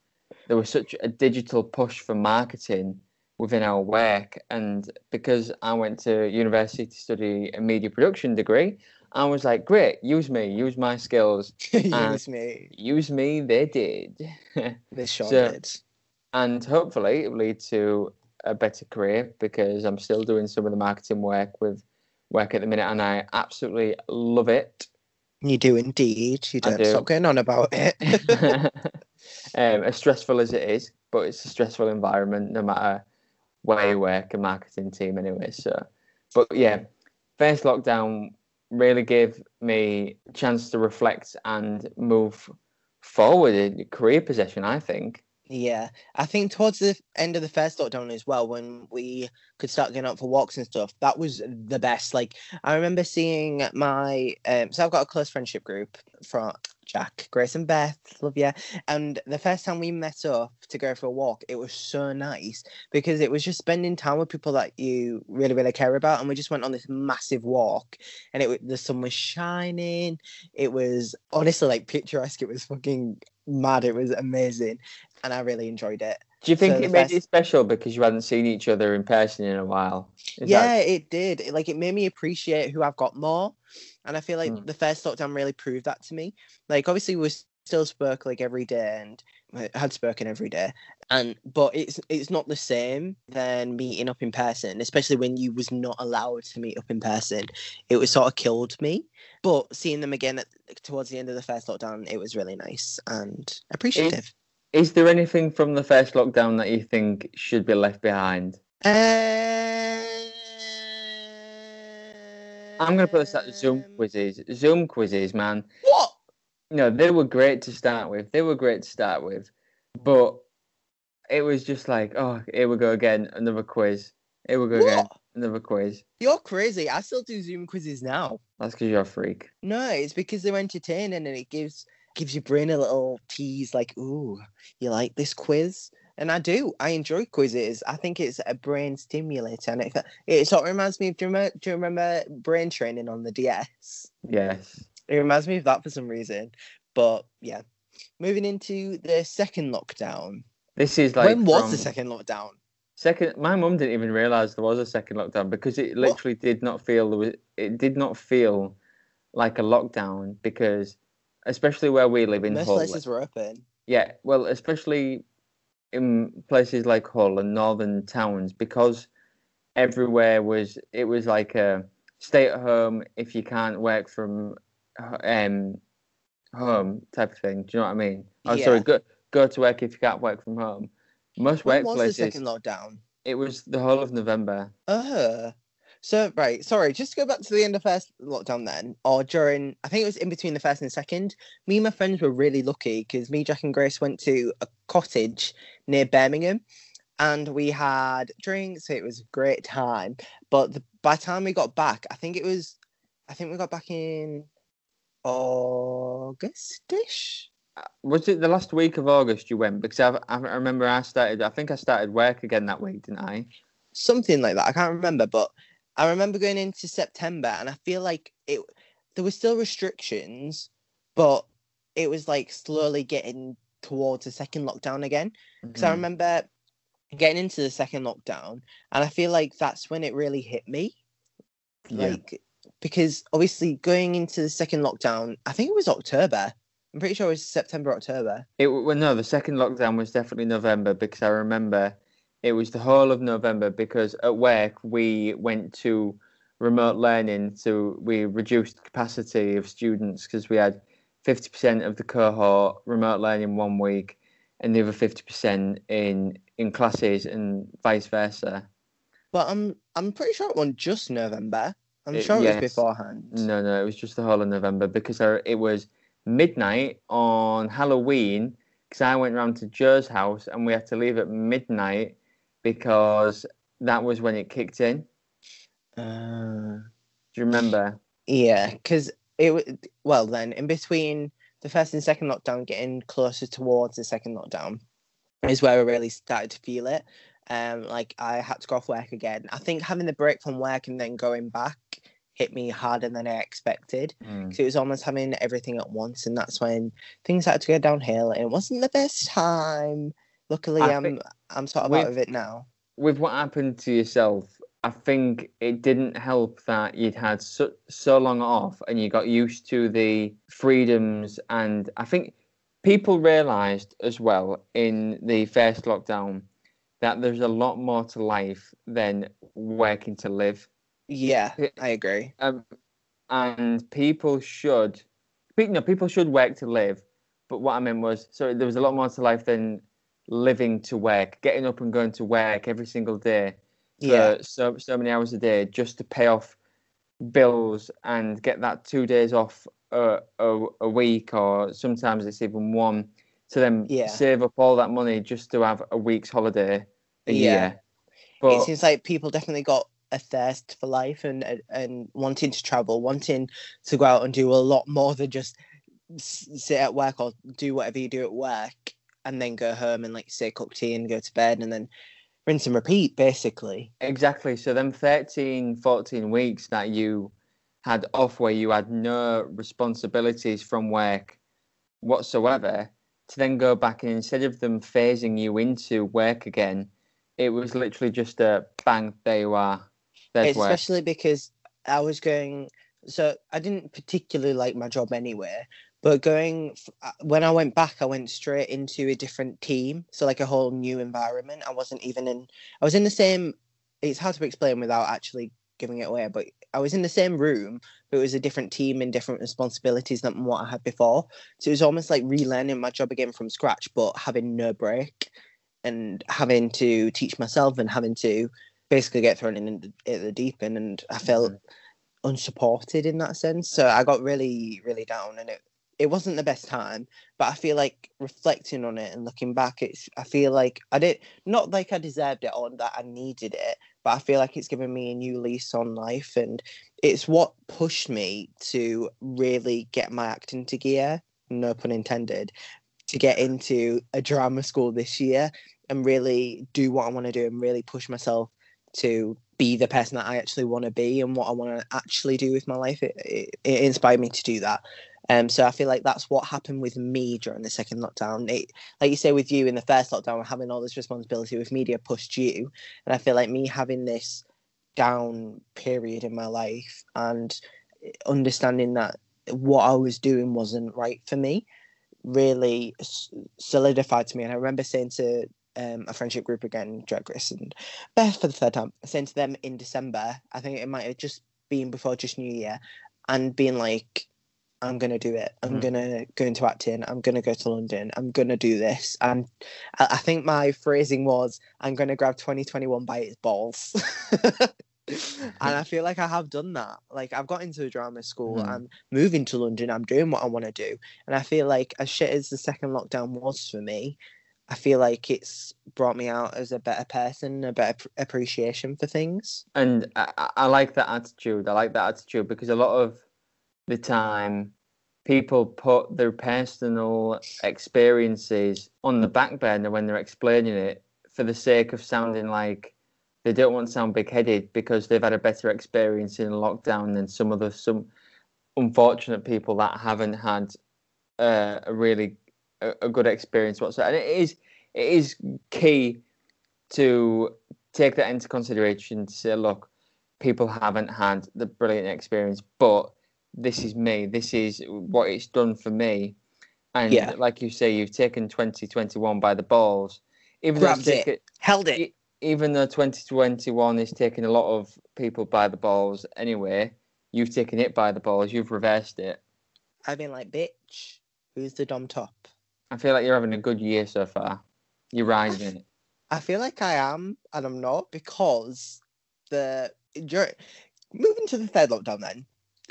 there was such a digital push for marketing within our work and because i went to university to study a media production degree i was like great use me use my skills Use me. use me they did they shot so- did. and hopefully it will lead to a better career because i'm still doing some of the marketing work with work at the minute and i absolutely love it You do indeed. You don't do. stop going on about it. um, as stressful as it is, but it's a stressful environment no matter where you work, a marketing team anyway. So, but yeah, first lockdown really gave me a chance to reflect and move forward in career position. I think. Yeah, I think towards the end of the first lockdown as well, when we could start getting out for walks and stuff, that was the best. Like I remember seeing my, um, so I've got a close friendship group from Jack, Grace, and Beth. Love you. And the first time we met up to go for a walk, it was so nice because it was just spending time with people that you really, really care about. And we just went on this massive walk, and it the sun was shining. It was honestly like picturesque. It was fucking mad. It was amazing and I really enjoyed it. Do you think So it made first- it special because you hadn't seen each other in person in a while? Is yeah, that- it did. It, like it made me appreciate who I've got more, and I feel like Mm. the first lockdown really proved that to me. Like obviously we still spoke like every day and had spoken every day, and but it's it's not the same than meeting up in person, especially when you was not allowed to meet up in person. It was sort of killed me. But seeing them again at, towards the end of the first lockdown, it was really nice and appreciative. Is there anything from the first lockdown that you think should be left behind? I'm going to put this at Zoom Um, quizzes. Zoom quizzes, man. What? No, they were great to start with. They were great to start with, but it was just like, oh, here we go again, another quiz. Here we go again, another quiz. You're crazy. I still do Zoom quizzes now. That's because you're a freak. No, it's because they're entertaining and it gives gives your brain a little tease like, ooh, you like this quiz? And I do. I enjoy quizzes. I think it's a brain stimulator. And it, it sort of reminds me of, do you, remember, do you remember brain training on the DS? Yes. It reminds me of that for some reason. But yeah. Moving into the second lockdown. This is like when was the second lockdown? Second, my mum didn't even realize there was a second lockdown because it literally did not feel there was. It did not feel like a lockdown because, especially where we live in Most Hull. places were open. Yeah, well, especially in places like Hull and northern towns because everywhere was. It was like a stay at home if you can't work from um home type of thing. Do you know what I mean? Oh, sorry, go go to work if you can't work from home. Most When was the second lockdown? It was the whole of November. Uh, So right, sorry, just to go back to the end of first lockdown then, or during I think it was in between the first and second. Me and my friends were really lucky because me, Jack, and Grace went to a cottage near Birmingham, and we had drinks. It was a great time. But the, by the time we got back, I think it was, I think we got back in Augustish. Uh, was it the last week of August you went? Because I, I remember I started. I think I started work again that week, didn't I? Something like that. I can't remember, but I remember going into September, and I feel like it. There were still restrictions, but it was like slowly getting towards the second lockdown again. Because I Mhm. remember getting into the second lockdown, and I feel like that's when it really hit me. Yeah. Like, because obviously going into the second lockdown, I think it was October. I'm pretty sure it was September, October. It well, no, the second lockdown was definitely November because I remember it was the whole of November because at work we went to remote learning, so we reduced capacity of students because we had fifty percent of the cohort remote learning one week, and the other fifty percent in in classes and vice versa. But I'm I'm pretty sure it wasn't just November. I'm It- sure it yes. was beforehand. No, no, it was just the whole of November because I, it was midnight on Halloween because I went round to Joe's house and we had to leave at midnight because that was when it kicked in. Uh, Do you remember? yeah, because it was well then in between the first and second lockdown, getting closer towards the second lockdown, is where I really started to feel it. Um, like I had to go off work again. I think having the break from work and then going back hit me harder than I expected. Mm. So it was almost having everything at once, and that's when things started to go downhill, and it wasn't the best time. Luckily, I I'm think I'm sort of out of it now. With what happened to yourself, I think it didn't help that you'd had so, so long off and you got used to the freedoms. And I think people realised as well in the first lockdown that there's a lot more to life than working to live. Yeah. I agree. um, and people should, pe- no, people should work to live. But what I meant was, so there was a lot more to life than living to work, getting up and going to work every single day for Yeah, so so many hours a day just to pay off bills and get that two days off a, a, a week, or sometimes it's even one. To then Yeah. save up all that money just to have a week's holiday a Yeah. year. it seems like people definitely got a thirst for life and- and wanting to travel, wanting to go out and do a lot more than just sit at work or do whatever you do at work and then go home and like say cook tea and go to bed and then rinse and repeat basically. Exactly. So then 13, 14 weeks that you had off where you had no responsibilities from work whatsoever, to then go back and instead of them phasing you into work again, it was literally just a bang, there you are. There's work. especially because I was going. So I didn't particularly like my job anyway, but going uh, when I went back, I went straight into a different team, so like a whole new environment. I wasn't even in. I was in the same. It's hard to explain without actually giving it away, but I was in the same room, but it was a different team and different responsibilities than what I had before. So it was almost like relearning my job again from scratch, but having no break and having to teach myself and having to basically get thrown in at the deep end. And I felt unsupported in that sense. So I got really, really down, and it it wasn't the best time. But I feel like reflecting on it and looking back, it's I feel like I did not like I deserved it or that I needed it, but I feel like it's given me a new lease on life, and it's what pushed me to really get my act into gear. No pun intended. To get into a drama school this year and really do what I want to do and really push myself to be the person that I actually want to be and what I want to actually do with my life. It, it, it inspired me to do that. Um, so I feel like that's what happened with me during the second lockdown. It, like you say with you in the first lockdown, having all this responsibility with media pushed you, and I feel like me having this down period in my life and understanding that what I was doing wasn't right for me really solidified to me. And I remember saying to um, a friendship group again, Jack, Grace and Beth for the third time, saying to them in December, I think it might have just been before just New Year, and being like, I'm gonna do it. I'm Mhm. gonna go into acting. I'm gonna go to London. I'm gonna do this. And I, I think my phrasing was, I'm gonna grab 2021 by its balls. and I feel like I have done that. Like I've got into a drama school. Mhm. I'm moving to London. I'm doing what I want to do, and I feel like as shit as the second lockdown was for me, I feel like it's brought me out as a better person, a better pr- appreciation for things. And I- I like that attitude. I like that attitude because a lot of the time, people put their personal experiences on the back burner when they're explaining it for the sake of sounding like they don't want to sound big-headed because they've had a better experience in lockdown than some other some unfortunate people that haven't had uh, a really a, a good experience whatsoever. And it is it is key to take that into consideration to say, look, people haven't had the brilliant experience, but this is me. This is what it's done for me. And Yeah. like you say, you've taken 2021 by the balls. Even though, it's it. taken, Held it. even though 2021 is taking a lot of people by the balls anyway, you've taken it by the balls. You've reversed it. I've been like, bitch, who's the dom top? I feel like you're having a good year so far. You're rising. I feel like I am, and I'm not because the during, moving to the third lockdown. Then,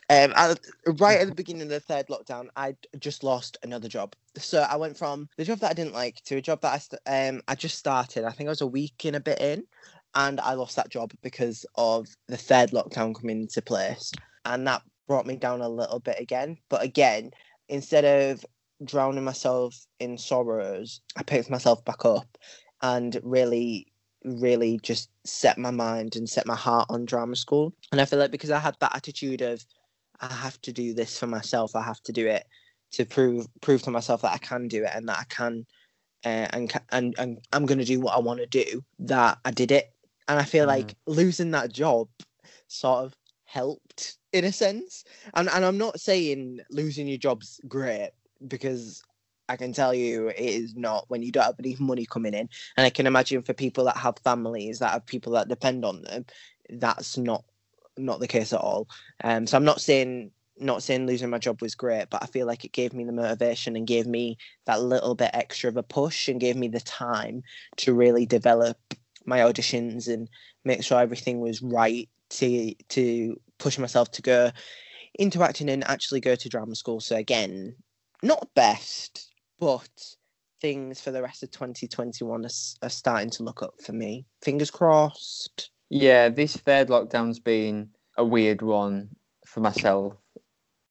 um, I, right at the beginning of the third lockdown, I just lost another job. So I went from the job that I didn't like to a job that I st- um I just started. I think I was a week in a bit in, and I lost that job because of the third lockdown coming into place, and that brought me down a little bit again. But again, instead of drowning myself in sorrows, I picked myself back up and really really just set my mind and set my heart on drama school and i feel like because i had that attitude of i have to do this for myself. I have to do it to prove prove to myself that i can do it and that i can uh, and, and and i'm going to do what i want to do that i did it. And i feel like losing that job sort of helped in a sense. And, and i'm not saying losing your job's great because I can tell you it is not when you don't have any money coming in. And I can imagine for people that have families that have people that depend on them, that's not not the case at all. Um, so I'm not saying not saying losing my job was great, but I feel like it gave me the motivation and gave me that little bit extra of a push and gave me the time to really develop my auditions and make sure everything was right to to push myself to go into acting and actually go to drama school. So again, not best, but things for the rest of 2021 are, are starting to look up for me. Fingers crossed. Yeah, this third lockdown's been a weird one for myself,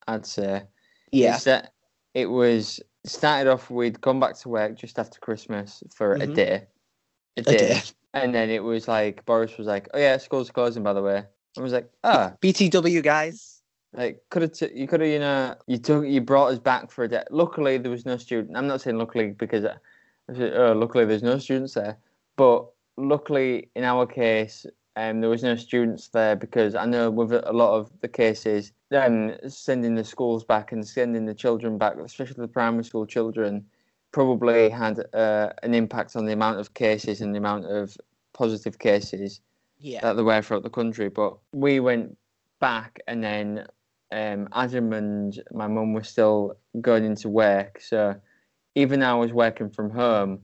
I'd say. Yeah. That it was started off we'd gone back to work just after Christmas for a Mhm. day. A A day. day. And then it was like Boris was like, Oh yeah, school's closing by the way. I was like, ah, BTW guys. like could have t- you could have you know you took you brought us back for a day. Luckily there was no student. I'm not saying luckily because I, I said, oh, luckily there's no students there, but luckily in our case um, there was no students there because I know with a lot of the cases, um, sending the schools back and sending the children back, especially the primary school children, probably had uh, an impact on the amount of cases and the amount of positive cases Yeah. that there were throughout the country. But we went back, and then um, Adam and my mum were still going into work. So even though I was working from home,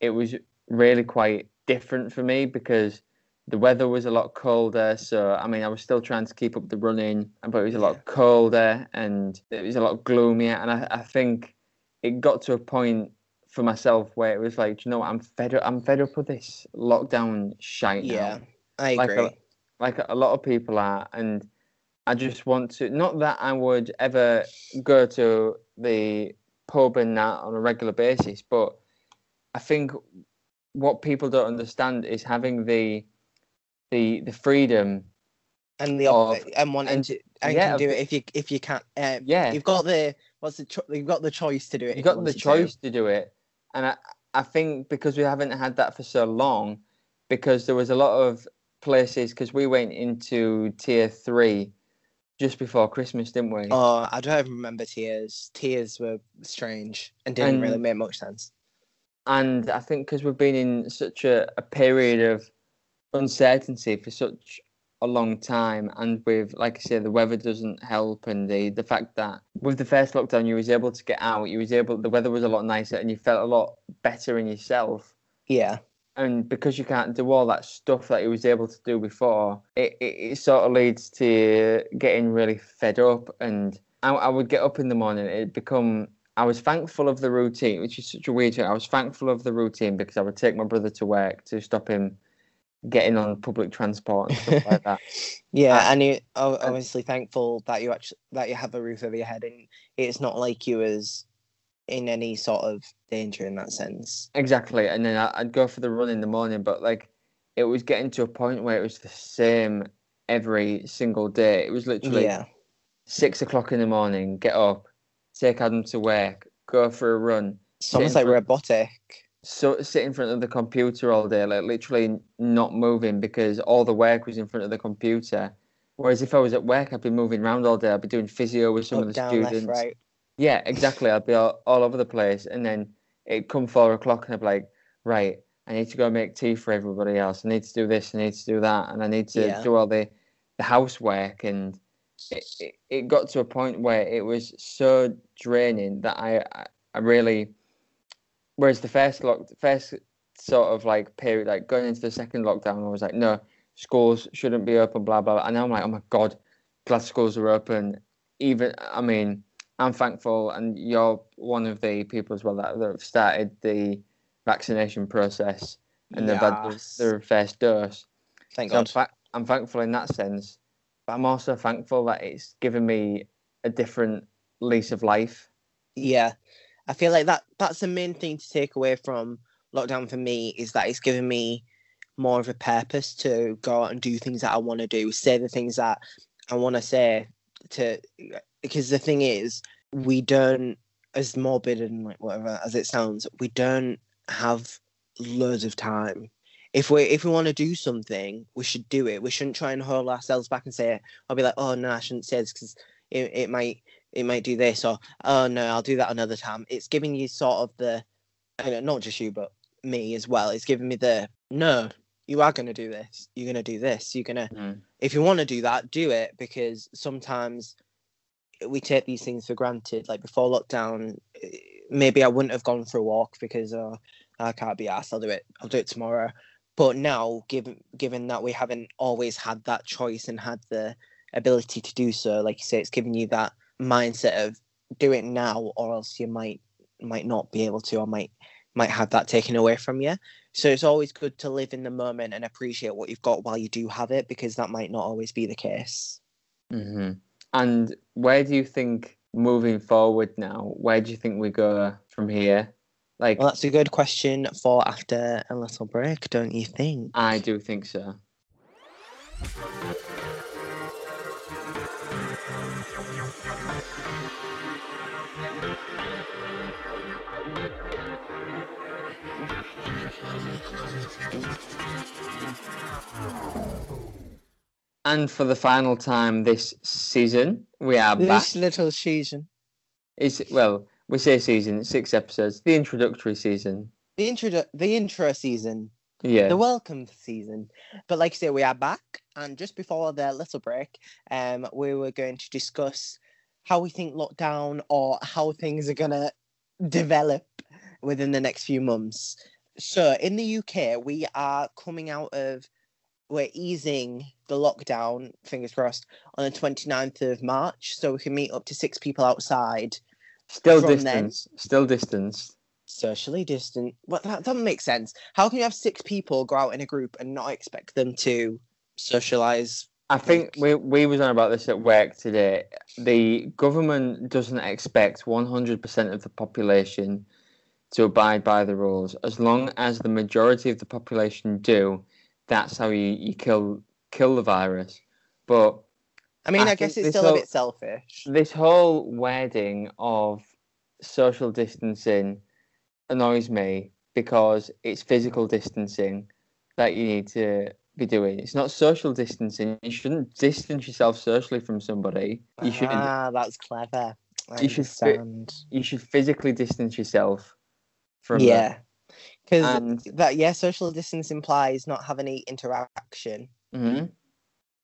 it was really quite different for me because the weather was a lot colder. So I mean, I was still trying to keep up the running, but it was a lot colder and it was a lot gloomier. And I, I think it got to a point for myself where it was like, "Do you know what, I'm fed up. I'm fed up with this lockdown shite now Yeah. I like agree. a, like a lot of people are and i just want to not that i would ever go to the pub and that on a regular basis but i think what people don't understand is having the the the freedom and the of- and wanting and- to and yeah, can do it if you if you can't. Uh, yeah You've got the what's the cho- you've got the choice to do it. You've got want the to. choice to do it and i i think because we haven't had that for so long because there was a lot of places because we went into tier three just before christmas didn't we Oh, I don't even remember tiers. Tiers were strange and didn't really make much sense. and I think because we've been in such a, a period of uncertainty for such a long time, and with like I say, the weather doesn't help, and the the fact that with the first lockdown you was able to get out, you was able the weather was a lot nicer, and you felt a lot better in yourself. Yeah. and because you can't do all that stuff that you was able to do before, it, it, it sort of leads to getting really fed up. And I, I would get up in the morning, it'd become. I was thankful of the routine, which is such a weird thing. I was thankful of the routine because I would take my brother to work to stop him getting on public transport and stuff like that. Yeah, Uh, and you are obviously thankful that you actually that you have a roof over your head, and it's not like you was in any sort of danger in that sense. Exactly, and then I'd go for the run in the morning, but like it was getting to a point where it was the same every single day. It was literally Yeah, six o'clock in the morning, get up, take Adam to work, go for a run, it's almost like robotic. So sit in front of the computer all day, like literally not moving because all the work was in front of the computer. Whereas if I was at work, I'd be moving around all day. I'd be doing physio with some Up, of the down, students. left, right. Yeah, exactly. I'd be all, all over the place, and then it'd come four o'clock, and I'd be like, right, I need to go make tea for everybody else. I need to do this. I need to do that, and I need to Yeah. do all the the housework. And it, it, it got to a point where it was so draining that I I, I really. Whereas the first lock, the first sort of like period, like going into the second lockdown, I was like, no, schools shouldn't be open, blah blah. blah. And now I'm like, oh my god, glad schools are open. Even I mean, I'm thankful, and you're one of the people as well that, that have started the vaccination process and they've had their, their first dose. Thank So I'm, God. fa- I'm thankful in that sense, but I'm also thankful that it's given me a different lease of life. Yeah, I feel like that that's the main thing to take away from lockdown for me is that it's given me more of a purpose to go out and do things that I want to do, say the things that I want to say to because the thing is we don't as morbid and like whatever as it sounds, we don't have loads of time. If we if we want to do something, we should do it. We shouldn't try and hold ourselves back and say, "I'll be like, oh no, I shouldn't say this because it, it might it might do this," or "Oh no, I'll do that another time." It's giving you sort of the, and not just you, but me as well. It's giving me the no. You are going to do this. You're going to do this. You're going to Mm. if you want to do that, do it because sometimes we take these things for granted. Like before lockdown, eh, maybe I wouldn't have gone for a walk because uh, I can't be asked. I'll do it. I'll do it tomorrow. But now, given given that we haven't always had that choice and had the ability to do so, like you say, it's giving you that mindset of do it now, or else you might might not be able to, or might might have that taken away from you. So it's always good to live in the moment and appreciate what you've got while you do have it, because that might not always be the case. hmm And where do you think moving forward now? Where do you think we go from here? Like, Well, that's a good question for after a little break, don't you think? I do think so. And for the final time this season, we are back. This little season. It's well, we say season, six episodes. The introductory season. The intro, the intro season, Yeah. the welcome season. But like I say, we are back, and just before the little break, um, we were going to discuss how we think lockdown or how things are gonna develop within the next few months. So in the UK, we are coming out of we're easing the lockdown, fingers crossed, on the 29th of March, so we can meet up to six people outside, Still from then- distance. Still distance. socially distant. But that doesn't make sense. How can you have six people go out in a group and not expect them to socialize? I think we we was on about this at work today. The government doesn't expect 100% of the population to abide by the rules. As long as the majority of the population do, that's how you, you kill kill the virus. But I mean, I I, guess it's still a bit selfish. this whole wedding of social distancing annoys me because it's physical distancing that you need to be doing. It's not social distancing. You shouldn't distance yourself socially from somebody. You shouldn't. Ah, that's clever. I You should understand. you should physically distance yourself from. Yeah, because that yeah, social distance implies not having any interaction. Mhm.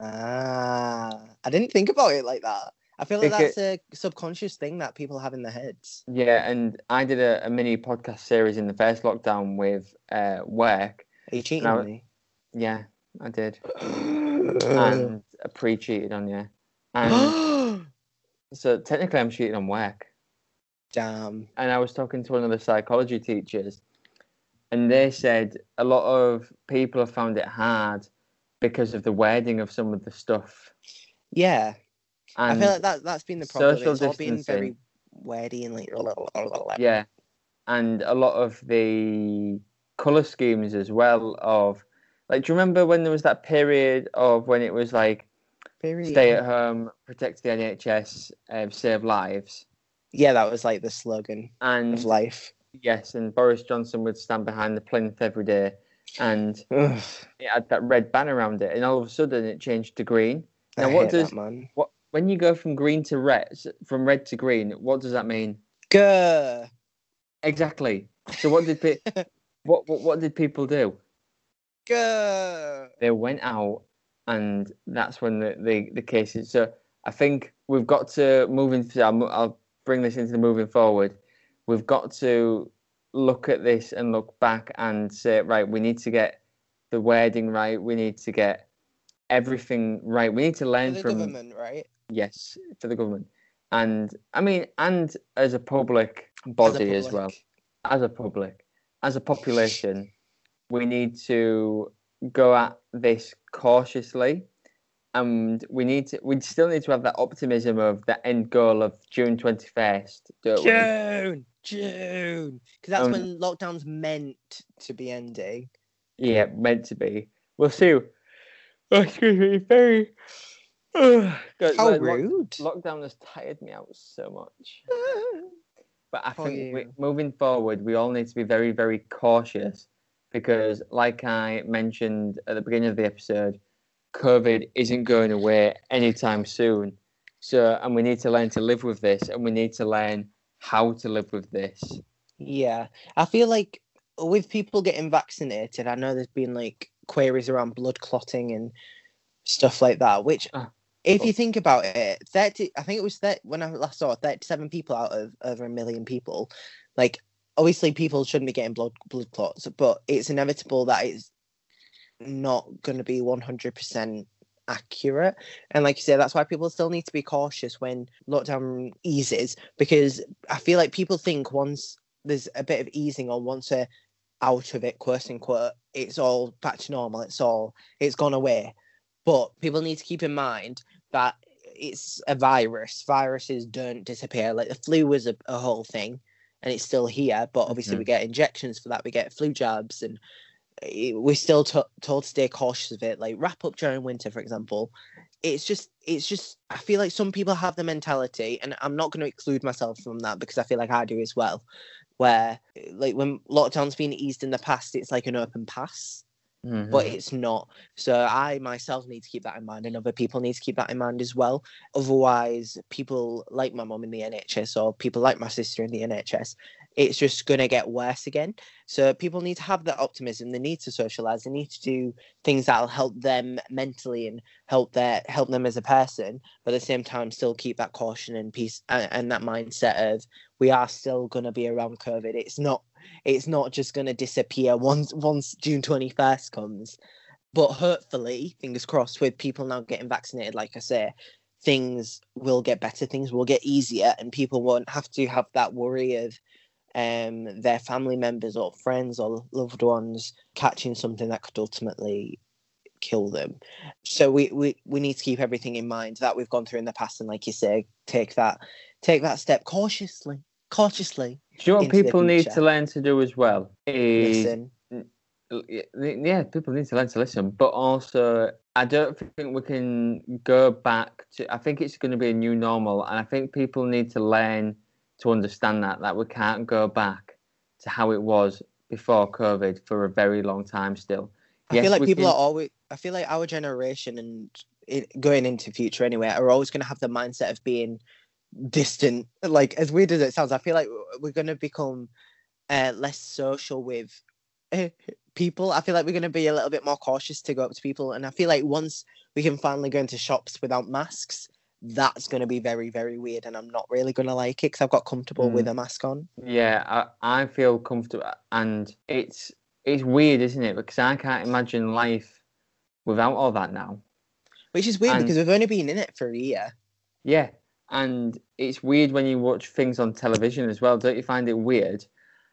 Ah, I didn't think about it like that. I feel like Because- that's a subconscious thing that people have in their heads. Yeah, and I did a, a mini podcast series in the first lockdown with uh, work, Are you cheating on me? Yeah, I did, and I pre-cheated on you. And so technically, I'm cheating on work. Damn. and I was talking to one of the psychology teachers, and they said a lot of people have found it hard because of the wording of some of the stuff. Yeah. And I feel like that that's been the problem. social It's all been very distancing. wordy and like yeah, and a lot of the color schemes as well. Of like, do you remember when there was that period of when it was like very stay at home, protect the NHS, um, save lives, Yeah, that was like the slogan and of life. yes, and Boris Johnson would stand behind the plinth every day, and Ugh, it had that red band around it, and all of a sudden it changed to green. I Now, what does that, man? what when you go from green to red, from red to green? What does that mean Grr. exactly? So, what did pe- what, what what did people do? Grr. They went out, and that's when the the, the cases. So, I think we've got to moving. I'll, I'll bring this into the moving forward. We've got to look at this and look back and say, right, we need to get the wording right. We need to get everything right. We need to For learn the from government, right? yes for the government, and I mean, and as a public body as, well, as a public, as a population, we need to go at this cautiously. And we need to. We still need to have that optimism of the end goal of June twenty first, don't we? June, June, because that's Um, when lockdown's meant to be ending. Yeah, meant to be. We'll see. Oh, excuse me, very. God, How like, lock- rude! lockdown has tired me out so much. But I think we, moving forward, we all need to be very, very cautious because, like I mentioned at the beginning of the episode, COVID isn't going away anytime soon. So, and we need to learn to live with this, and we need to learn how to live with this. Yeah, I feel like with people getting vaccinated, I know there's been like queries around blood clotting and stuff like that. Which, Ah, if you think about it, thirty, I think it was that when I last saw it, thirty-seven people out of over a million people. Like, obviously, people shouldn't be getting blood blood clots, but it's inevitable that it's not going to be one hundred percent accurate. And like you say, that's why people still need to be cautious when lockdown eases because I feel like people think once there's a bit of easing or once we're out of it, quote unquote, it's all back to normal. It's all it's gone away. But people need to keep in mind that it's a virus. Viruses don't disappear. Like the flu was a, a whole thing, and it's still here. But obviously, mm-hmm. we get injections for that. We get flu jabs, and we're still to- told to stay cautious of it. Like wrap up during winter, for example. It's just, it's just. I feel like some people have the mentality, and I'm not going to exclude myself from that because I feel like I do as well. Where, eh, like, when lockdown's been eased in the past, it's like an open pass Mhm. but it's not. So I myself need to keep that in mind, and other people need to keep that in mind as well. Otherwise, people like my mum in the NHS or people like my sister in the NHS, it's just going to get worse again. So people need to have that optimism. They need to socialize. They need to do things that'll help them mentally and help their help them as a person. But at the same time, still keep that caution and peace and, and that mindset of we are still going to be around COVID. It's not it's not just going to disappear once once June 21st comes. But hopefully, fingers crossed, with people now getting vaccinated, like I say, things will get better, things will get easier, and people won't have to have that worry of um, their family members or friends or loved ones catching something that could ultimately kill them. So we, we, we need to keep everything in mind that we've gone through in the past, and like you say, take that take that step cautiously, cautiously. Do you know what people need to learn to do as well? Is Listen, yeah, people need to learn to listen, but also I don't think we can go back to. I think it's going to be a new normal, and I think people need to learn to understand that that we can't go back to how it was before COVID for a very long time still. I Yes, feel like people can- are always. I feel like our generation and it, going into future anyway are always going to have the mindset of being distant. Like as weird as it sounds, I feel like we're going to become uh, less social with uh, people. I feel like we're going to be a little bit more cautious to go up to people, and I feel like once we can finally go into shops without masks, that's going to be very very weird, and I'm not really going to like it because I've got comfortable Mm. with a mask on. Yeah, I, I feel comfortable, and it's it's weird, isn't it? Because I can't imagine life without all that now. Which is weird And- because we've only been in it for a year. Yeah, and it's weird when you watch things on television as well. Don't you find it weird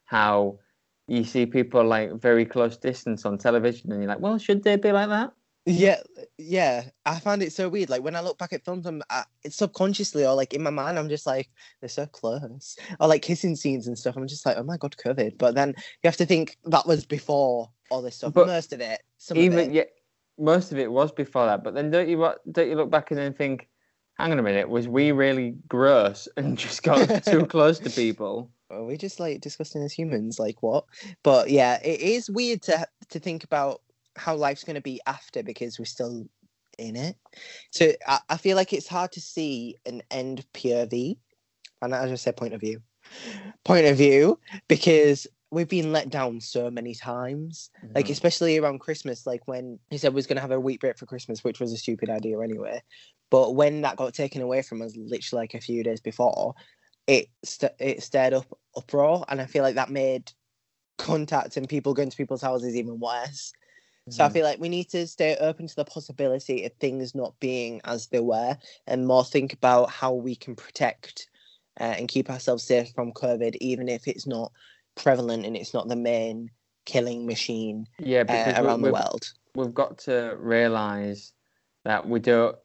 how you see people like very close distance on television, and you're like, well, should they be like that? Yeah, yeah. I find it so weird. Like when I look back at films, I'm I, it's subconsciously or like in my mind, I'm just like they're so close, or like kissing scenes and stuff. I'm just like, oh my god, COVID. But then you have to think that was before all this stuff. But Most of it, some Even of it. yeah, most of it was before that. But then don't you don't you look back and then think, hang on a minute, was we really gross and just got too close to people? Are we just like disgusting as humans? Like what? But yeah, it is weird to to think about how life's going to be after because we're still in it. So I, I feel like it's hard to see an end POV, and as I just said point of view, point of view because we've been let down so many times. Like Mhm. especially around Christmas, like when he said we was going to have a week break for Christmas, which was a stupid idea anyway. But when that got taken away from us, literally like a few days before, it st- it stirred up uproar, and I feel like that made contact and people going to people's houses even worse. So I Mhm. feel like we need to stay open to the possibility of things not being as they were, and more think about how we can protect uh, and keep ourselves safe from COVID, even if it's not prevalent and it's not the main killing machine yeah, uh, around the world. we've got to realize that we don't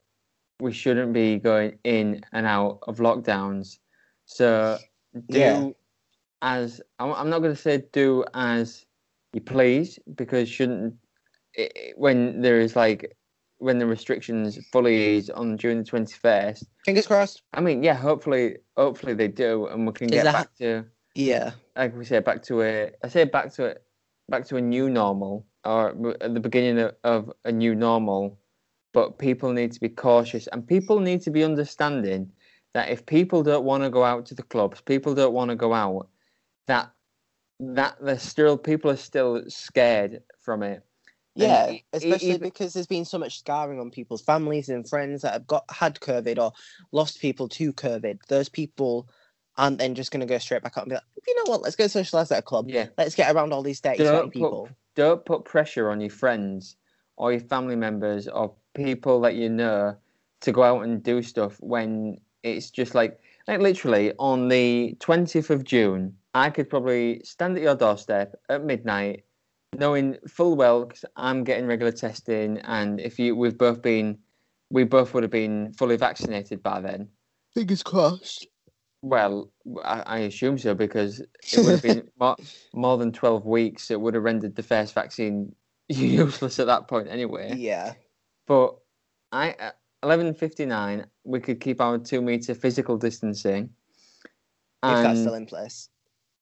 we shouldn't be going in and out of lockdowns so do Yeah. as I'm, I'm not going to say do as you please because shouldn't i i- when there is like when the restrictions fully ease on June the 21st Fingers crossed. i mean yeah hopefully hopefully they do and we can Is get that- back to Yeah. like we say, back to a, I say back to it, back to a new normal, or at the beginning of, of a new normal. But people need to be cautious, and people need to be understanding that if people don't want to go out to the clubs, people don't want to go out, that that there's still people are still scared from it. And Yeah, e- especially even- because there's been so much scarring on people's families and friends that have got had COVID or lost people to COVID. Those people aren't then just going to go straight back out and be like, you know what, let's go socialize at a club. Yeah, Let's get around all these 30, 20 Don't put- people. don't put pressure on your friends or your family members or people that you know to go out and do stuff when it's just like like literally on the 20th of June I could probably stand at your doorstep at midnight knowing full well because I'm getting regular testing and if you we've both been we both would have been fully vaccinated by then Fingers crossed. well I, I assume so because it would have been more, more than 12 weeks it would have rendered the first vaccine useless at that point anyway Yeah. but i uh, at 11.59 we could keep our two meter physical distancing if that's still in place.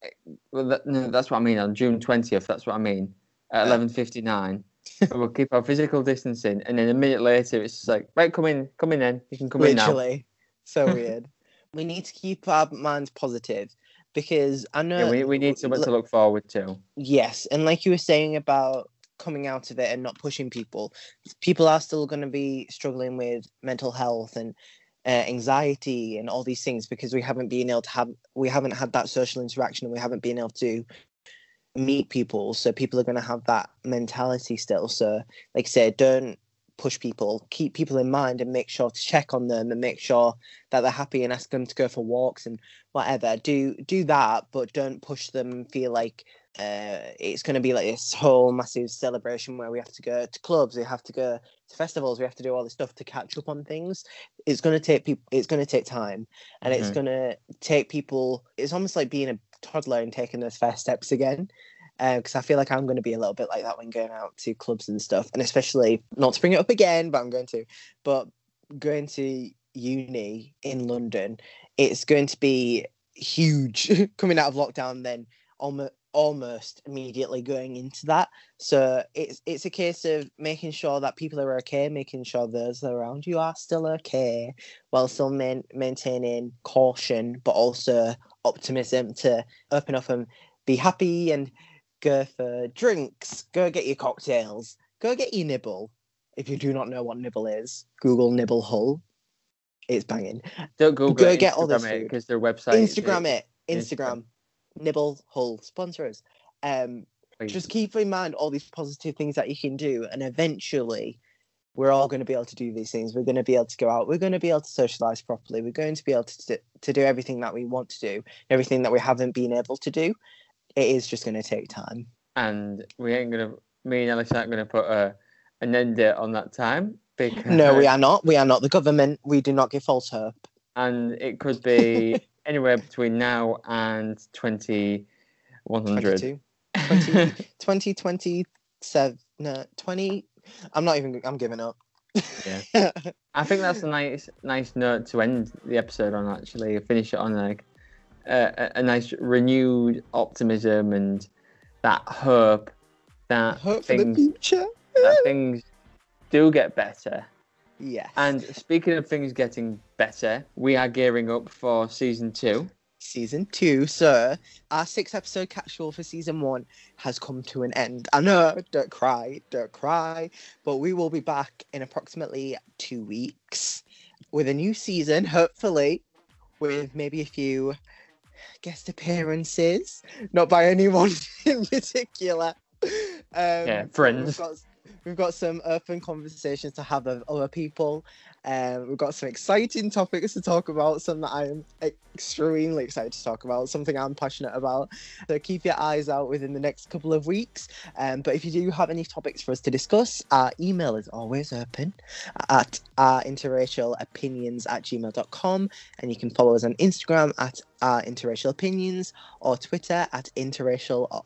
Eh, well, that, no, that's what i mean on june 20th that's what i mean at Yeah. 11.59 we'll keep our physical distancing and then a minute later it's just like right come in come in then you can come in now Literally. So weird. we need to keep our minds positive because I know. yeah, we, we need something to look forward to Yes, and like you were saying about coming out of it and not pushing people, people are still going to be struggling with mental health and uh, anxiety and all these things because we haven't been able to have we haven't had that social interaction and we haven't been able to meet people. So people are going to have that mentality still. So, like I said, don't push people. Keep people in mind and make sure to check on them and make sure that they're happy and ask them to go for walks and whatever. Do do that, but don't push them. Feel like uh, it's going to be like this whole massive celebration where we have to go to clubs, we have to go to festivals, we have to do all this stuff to catch up on things. It's going to take people. It's going to take time, and it's Mhm. going to take people. It's almost like being a toddler and taking those first steps again. Because I feel like I'm going to be a little bit like that when going out to clubs and stuff, and especially not to bring it up again, but I'm going to. But going to uni in London, it's going to be huge coming out of lockdown. Then almost almost immediately going into that. So it's it's a case of making sure that people are okay, making sure those around you are still okay, while still main, maintaining caution, but also optimism to open up and be happy and go for drinks, go get your cocktails, go get your nibble. If you do not know what nibble is, Google nibble hull. It's banging. don't google Go it, get all this Instagram because their website Instagram is- it. Instagram. Instagram. Nibble Hull sponsors. Um, just keep in mind all these positive things that you can do, and eventually, we're all going to be able to do these things. We're going to be able to go out. We're going to be able to socialize properly. We're going to be able to to do everything that we want to do, everything that we haven't been able to do. It is just going to take time. And we ain't gonna. Me and Alice aren't gonna put a an end date on that time because No, we are not. We are not the government. We do not give false hope. and it could be anywhere between now and twenty one hundred. 22, 20, 2027, no, 20. I'm not even, I'm giving up. Yeah. I think that's a nice nice note to end the episode on. Actually, finish it on like a, a, a nice renewed optimism and that hope that Hope things future. that things do get better. Yes. And speaking of things getting better, we are gearing up for season two. season two, sir. Our six episode catch-all for season one has come to an end. I know, don't cry, don't cry, but we will be back in approximately two weeks with a new season, hopefully, with maybe a few guest appearances, not by anyone in particular. Um, Yeah, friends. We've got, we've got some open conversations to have with other people. Um, we've got some exciting topics to talk about, some that I am extremely excited to talk about, something I'm passionate about. So keep your eyes out within the next couple of weeks. Um, but if you do have any topics for us to discuss, our email is always open at our interracial opinions at gmail.com. And you can follow us on Instagram at our interracial opinions or Twitter at interracial.